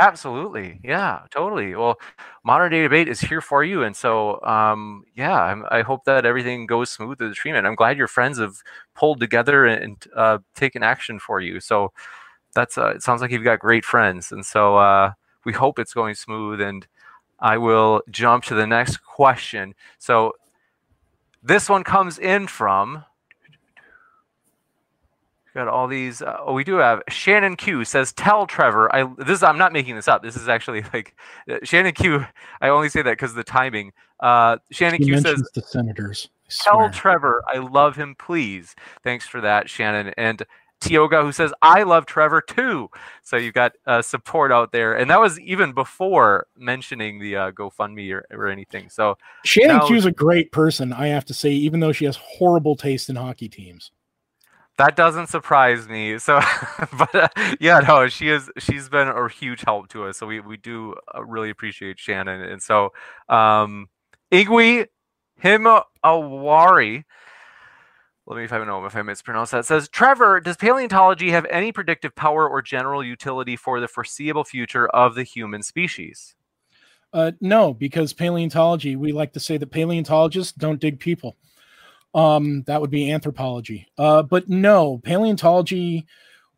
Absolutely. Yeah, totally. Well, modern day debate is here for you. And so, um, yeah, I'm, I hope that everything goes smooth with the treatment. I'm glad your friends have pulled together and uh, taken action for you. So that's, uh, it sounds like you've got great friends. And so uh, we hope it's going smooth. And I will jump to the next question. So this one comes in from Got all these. Uh, oh, we do have Shannon Q says, "Tell Trevor." I this I'm not making this up. This is actually like uh, Shannon Q. I only say that because of the timing. Uh, Shannon He Q says, the senators. "Tell. Trevor I love him, please." Thanks for that, Shannon. And Tioga who says, "I love Trevor too." So you've got uh, support out there, and that was even before mentioning the uh, GoFundMe or, or anything. So Shannon Now- Q's a great person, I have to say, even though she has horrible taste in hockey teams. That doesn't surprise me. So, but uh, yeah, no, she is. She's been a huge help to us. So we we do uh, really appreciate Shannon. And so, um, Igwe Himawari. Let me if I know if I mispronounce that. Says Trevor, does paleontology have any predictive power or general utility for the foreseeable future of the human species? Uh, no, because paleontology, we like to say that paleontologists don't dig people. Um, that would be anthropology. Uh, but no, paleontology,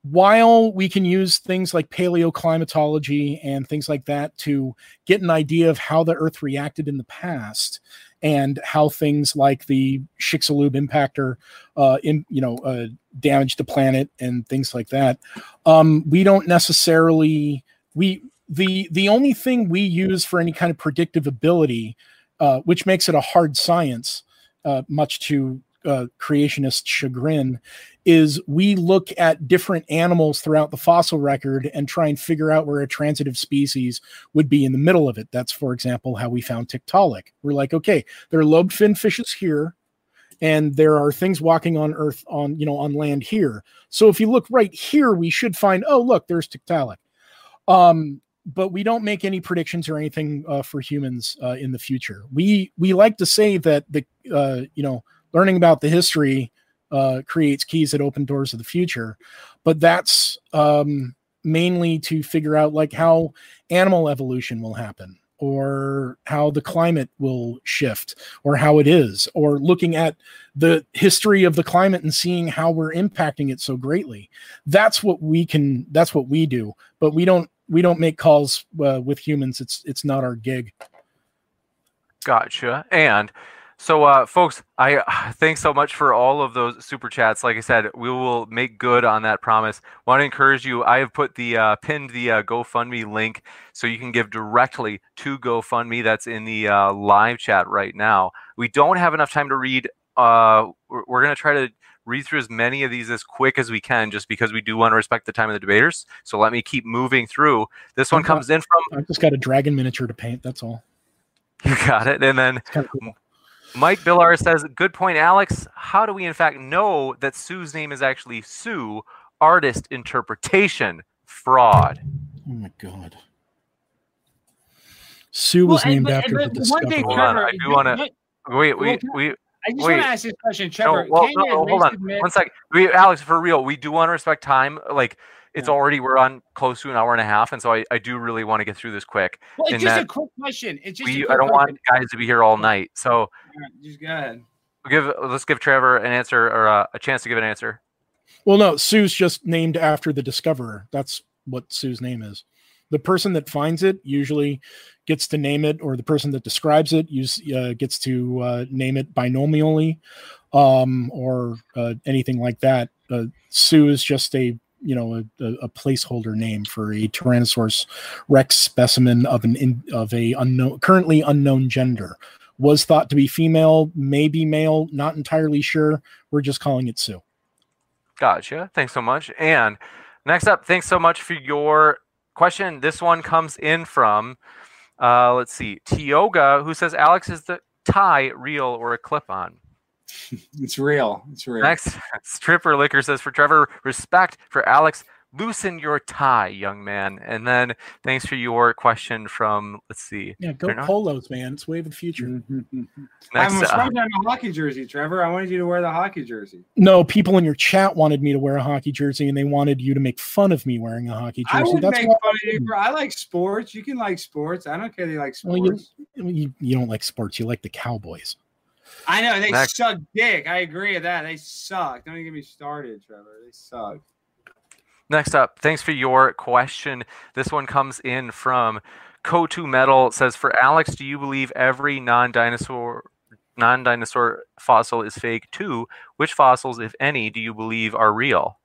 while we can use things like paleoclimatology and things like that to get an idea of how the Earth reacted in the past and how things like the Chicxulub impactor, uh, in, you know, uh, damaged the planet and things like that, um, we don't necessarily we the the only thing we use for any kind of predictive ability, uh, which makes it a hard science, uh, much to uh, creationist chagrin, is we look at different animals throughout the fossil record and try and figure out where a transitive species would be in the middle of it. That's, for example, how we found Tiktaalik. We're like, okay, there are lobe fin fishes here, and there are things walking on Earth on you know on land here. So if you look right here, we should find, oh look, there's Tiktaalik. Um, but we don't make any predictions or anything uh, for humans uh, in the future. We we like to say that the uh, you know learning about the history uh, creates keys that open doors of the future, but that's um, mainly to figure out like how animal evolution will happen or how the climate will shift or how it is or looking at the history of the climate and seeing how we're impacting it so greatly. That's what we can that's what we do but we don't we don't make calls uh, with humans. It's it's not our gig. Gotcha. And so, uh, folks, I thanks so much for all of those super chats. Like I said, we will make good on that promise. Want to encourage you. I have put the uh, pinned the uh, GoFundMe link so you can give directly to GoFundMe. That's in the uh, live chat right now. We don't have enough time to read. Uh, we're, going to try to read through as many of these as quick as we can, just because we do want to respect the time of the debaters. So let me keep moving through. This one comes in from i've just got a dragon miniature to paint that's all you got it, and then kind of cool Mike Billar says, "Good point, Alex. How do we in fact know that Sue's name is actually Sue? Artist interpretation fraud." oh my god sue was and- named but- after but the one thing, discoverer Hold on, Trevor, I do wanna- Wait, we we I just Wait. want to ask this question, no, Trevor. well, can no, you no, at hold least on, admit- one sec. We, Alex, for real, we do want to respect time. Like it's Yeah. already we're on close to an hour and a half, and so I, I do really want to get through this quick. Well, it's just a quick question. It's just a We quick I don't want guys to be here all night, so All right, Just go ahead. we'll give let's give Trevor an answer or uh, a chance to give an answer. well no sue's just named after the discoverer that's what sue's name is the person that finds it usually gets to name it or the person that describes it use uh, gets to uh, name it binomially um, or uh, anything like that uh, sue is just a you know a, a, placeholder name for a tyrannosaurus rex specimen of an in, of a unknown currently unknown gender was thought to be female maybe male not entirely sure we're just calling it sue Gotcha. Thanks so much. And next up, thanks so much for your question. This one comes in from, uh, let's see, Tioga, who says, Alex, is the tie real or a clip on? It's real. It's real. Next, Stripper Liquor says, for Trevor, respect for Alex loosen your tie, young man. And then thanks for your question from, let's see. Yeah, go Turn on. polos, man. It's wave of the future. I'm Next, uh, wearing a hockey jersey, Trevor. I wanted you to wear the hockey jersey. No, people in your chat wanted me to wear a hockey jersey, and they wanted you to make fun of me wearing a hockey I jersey. would That's make fun of you, bro. I like sports. You can like sports. I don't care that you like Well, sports. you, you you don't like sports. You like the Cowboys. I know they Next. suck dick. I agree with that. They suck. Don't even get me started, Trevor. They suck. Next up, thanks for your question. This one comes in from Co2 Metal. Says, For Alex, do you believe every non dinosaur non dinosaur fossil is fake? Two, which fossils, if any, do you believe are real?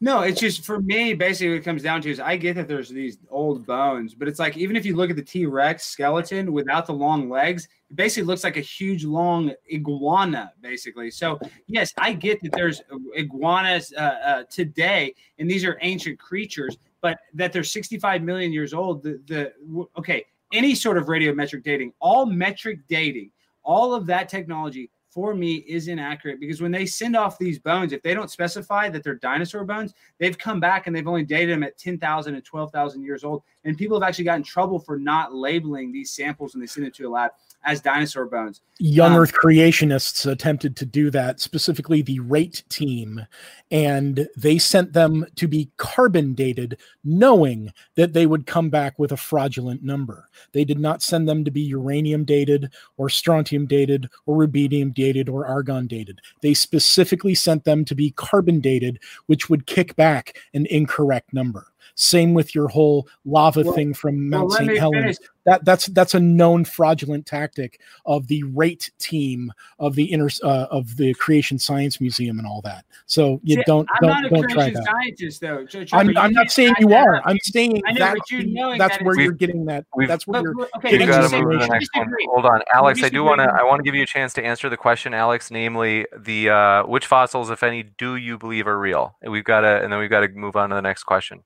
No, it's just for me. Basically, what it comes down to is I get that there's these old bones, but it's like even if you look at the T Rex skeleton without the long legs, it basically looks like a huge long iguana, basically. So yes, I get that there's iguanas uh, uh, today, and these are ancient creatures, but that they're 65 million years old. The, the okay, any sort of radiometric dating, all metric dating, all of that technology for me is inaccurate because when they send off these bones, if they don't specify that they're dinosaur bones, they've come back and they've only dated them at 10,000 and 12,000 years old. And people have actually gotten in trouble for not labeling these samples when they send it to a lab as dinosaur bones. Young Um, Earth creationists attempted to do that, specifically the Rate team, and they sent them to be carbon dated, knowing that they would come back with a fraudulent number. They did not send them to be uranium dated or strontium dated or rubidium dated or argon dated. They specifically sent them to be carbon dated, which would kick back an incorrect number. Same with your whole lava Well- thing from Mount let St. Helens that that's that's a known fraudulent tactic of the rate team of the inner uh, of the creation science museum and all that so you See, don't I'm don't not a don't try creation that scientist, though. Tr- Trevor, i'm, I'm not saying you are i'm saying I know, that you that's that where you're getting that We've- that's where But- you're okay, We getting let's gotta move to the next one. Hold on, Alex. I do want to. I want to give you a chance to answer the question, Alex. Namely, the uh, which fossils, if any, do you believe are real? And we've got to, and then we've got to move on to the next question.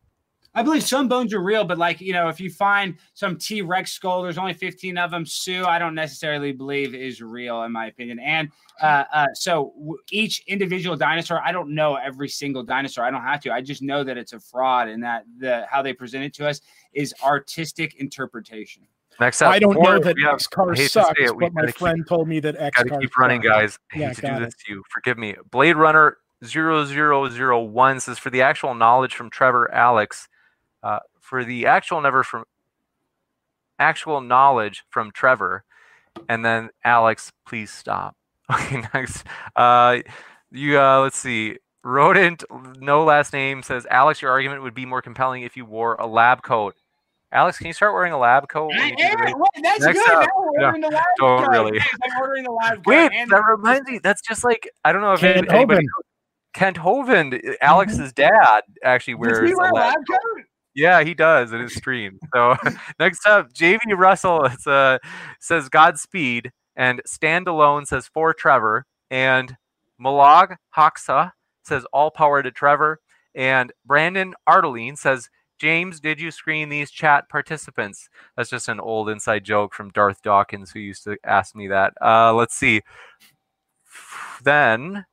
I believe some bones are real, but like you know, if you find some T Rex skull, there's only 15 of them. Sue, I don't necessarily believe is real, in my opinion. And uh, uh, so w- each individual dinosaur, I don't know every single dinosaur. I don't have to. I just know that it's a fraud, and that the how they present it to us is artistic interpretation. Next up, i don't know that we have- x car I to sucks it, but my gotta keep- friend told me that x Got car keep running, guys. I Yeah, hate to got do it. this to you. Forgive me. Blade Runner 0001 says for the actual knowledge from Trevor Alex, uh, for the actual never from actual knowledge from Trevor, and then Alex, please stop. Okay, next. Uh, you uh, let's see. Rodent, no last name says Alex. Your argument would be more compelling if you wore a lab coat. Alex, can you start wearing a lab coat? when I you am. Wait, that's Next good. up. Now we're No, the live don't coat. really. I'm ordering the live coat Wait, and that reminds me. That's just like I don't know if Kent anybody. Hovind. Kent Hovind, Alex's dad, actually Does wears he wear a a lab lab coat? Yeah, he does in his stream. So next up, JV Russell uh, says Godspeed, and Standalone says for Trevor, and Malog Hoxa says all power to Trevor, and Brandon Arteline says. James, did you screen these chat participants? That's just an old inside joke from Darth Dawkins, who used to ask me that. Uh, let's see. Then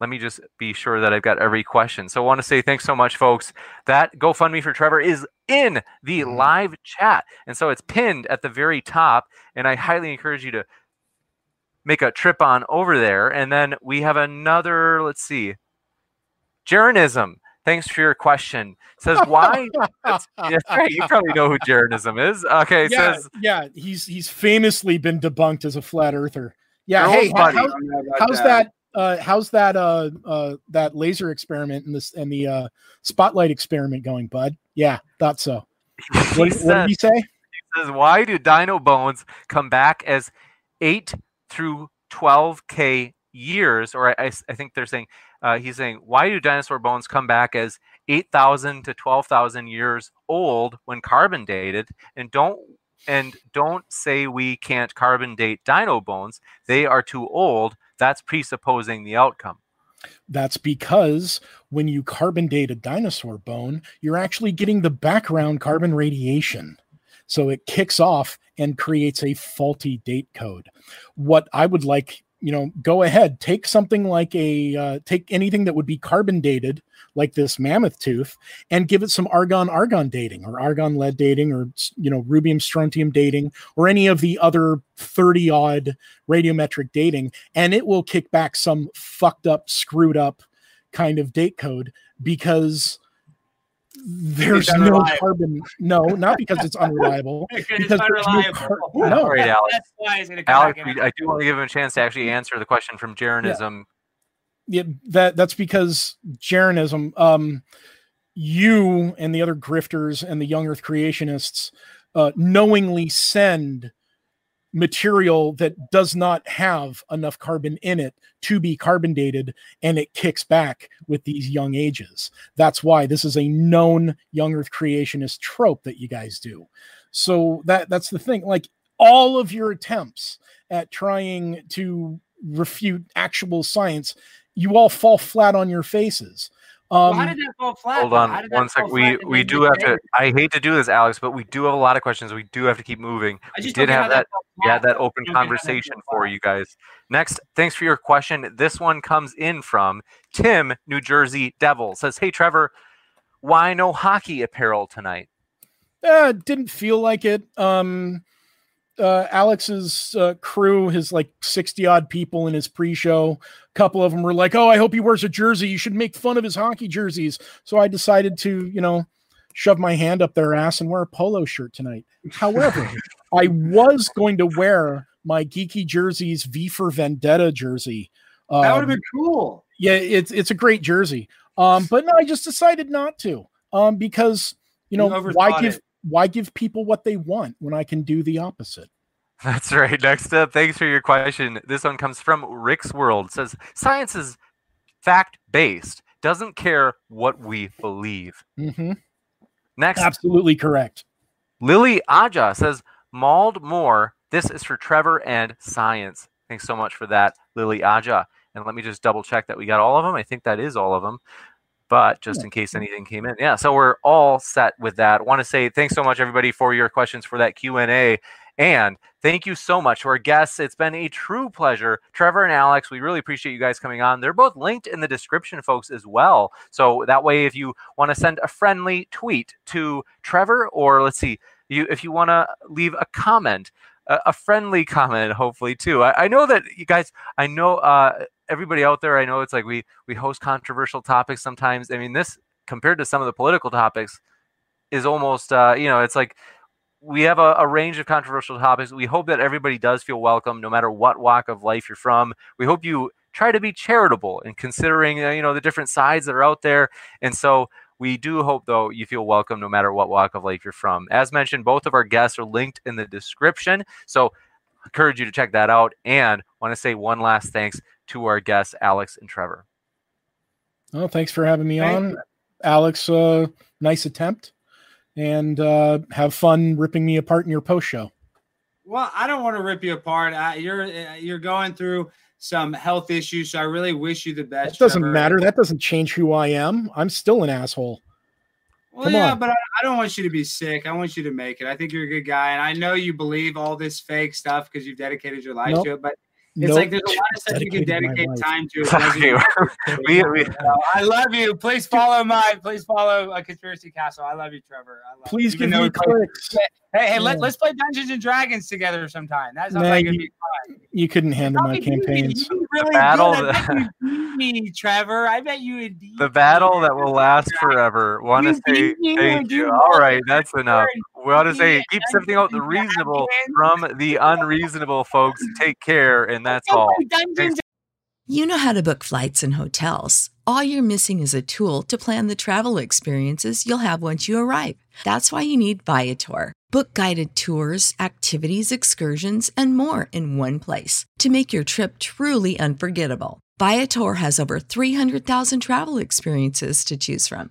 let me just be sure that I've got every question. So I want to say thanks so much, folks. That GoFundMe for Trevor is in the Mhm. live chat. And so it's pinned at the very top. And I highly encourage you to make a trip on over there. And then we have another, let's see, Jeranism. Thanks for your question. Says why? that's, that's right. You probably know who Jeranism is. Okay. Yeah, says yeah he's he's famously been debunked as a flat earther yeah hey how- buddy. how- I don't know about how's that uh how's that uh uh that laser experiment and this and the uh spotlight experiment going bud? Yeah thought so. What, what says- did he say? He says, why do dino bones come back as 8 through 12k years? Or I think they're saying uh, he's saying why do dinosaur bones come back as 8000 to 12000 years old when carbon dated? And don't and don't say we can't carbon date dino bones. They are too old that's presupposing the outcome That's because when you carbon date a dinosaur bone, you're actually getting the background carbon radiation. So it kicks off and creates a faulty date code. What I would like you know, go ahead, take something like a uh, take anything that would be carbon dated, like this mammoth tooth, and give it some argon argon dating or argon lead dating or you know rubidium strontium dating or any of the other 30 odd radiometric dating, and it will kick back some fucked up, screwed up kind of date code because there's no carbon. No, not because it's unreliable. because it's unreliable. No, car- no. right, Alex. That's why it's gonna Alex, we. I do want to give him a chance to actually answer the question from Jeranism. yeah, that that's because Jeranism, um, you and the other grifters and the young Earth creationists uh, knowingly send material that does not have enough carbon in it to be carbon dated, and it kicks back with these young ages. That's why this is a known young Earth creationist trope that you guys do. So that that's the thing. Like all of your attempts at trying to refute actual science you all fall flat on your faces. Well, Um, how did that fall flat? Hold on How did that one sec. fall We we do have to. I hate to do this, Alex, but we do have a lot of questions. We do have to keep moving. I We just did have how that. fell Yeah, that open I don't get how that conversation for you guys. Next, thanks for your question. This one comes in from Tim, New Jersey Devil. Says, "Hey Trevor, why no hockey apparel tonight?" uh, didn't feel like it. Um, uh, Alex's uh, crew, his like 60 odd people in his pre show, a couple of them were like, Oh, I hope he wears a jersey. You should make fun of his hockey jerseys. So I decided to, you know, shove my hand up their ass and wear a polo shirt tonight. However, I was going to wear my geeky jerseys V for Vendetta jersey. That would have Um, been cool. yeah, it's it's a great jersey. Um, but no, I just decided not to. Um, because you know You why give it. why give people what they want when I can do the opposite? That's right. Next up, thanks for your question. This one comes from Rick's World. Says science is fact based, doesn't care what we believe. hmm Next, Absolutely correct. Lily Aja says mauled more. This is for Trevor and science. Thanks so much for that, Lily Aja. And let me just double check that we got all of them. I think that is all of them. But just in case anything came in, yeah. So we're all set with that. Want to say thanks so much, everybody, for your questions for that Q and thank you so much to our guests. It's been a true pleasure, Trevor and Alex. We really appreciate you guys coming on. They're both linked in the description, folks, as well. So that way, if you want to send a friendly tweet to Trevor, or let's see, you if you want to leave a comment, a, a friendly comment, hopefully too. I, I know that you guys. I know uh, everybody out there. I know it's like we we host controversial topics sometimes. I mean, this compared to some of the political topics is almost uh, you know it's like we have a, a range of controversial topics. We hope that everybody does feel welcome, no matter what walk of life you're from. We hope you try to be charitable in considering uh, you know the different sides that are out there, and so. We do hope, though, you feel welcome no matter what walk of life you're from. As mentioned, both of our guests are linked in the description. So, encourage you to check that out. And want to say one last thanks to our guests, Alex and Trevor. Oh, thanks for having me Thank on, Alex. Uh, nice attempt, and uh, have fun ripping me apart in your post show. Well, I don't want to rip you apart. I, you're you're going through some health issues, so I really wish you the best. That doesn't Trevor. matter. That doesn't change who I am. I'm still an asshole. Well, Come yeah, on. but I, I don't want you to be sick. I want you to make it. I think you're a good guy, and I know you believe all this fake stuff because you've dedicated your life Nope. to it. But it's Nope. like there's a lot of stuff you can dedicate time to. It doesn't- Okay, we, we, I love you. Please follow my. Please follow a conspiracy castle. I love you, Trevor. I love Please you. give Even me clicks. Hey, hey, let, Yeah. let's play Dungeons and Dragons together sometime. That sounds Nah, like you- be fun. You couldn't handle my Probably beat campaigns. You really battle that- bet you beat me, Trevor. I bet you would beat the me. battle that will last forever. Want to You say thank you you. All right, that's enough. We want to say beat keep me. sifting out the reasonable Dragons. from the unreasonable, folks. Take care, and that's all. You know how to book flights and hotels. All you're missing is a tool to plan the travel experiences you'll have once you arrive. That's why you need Viator. Book guided tours, activities, excursions, and more in one place to make your trip truly unforgettable. Viator has over 300,000 travel experiences to choose from.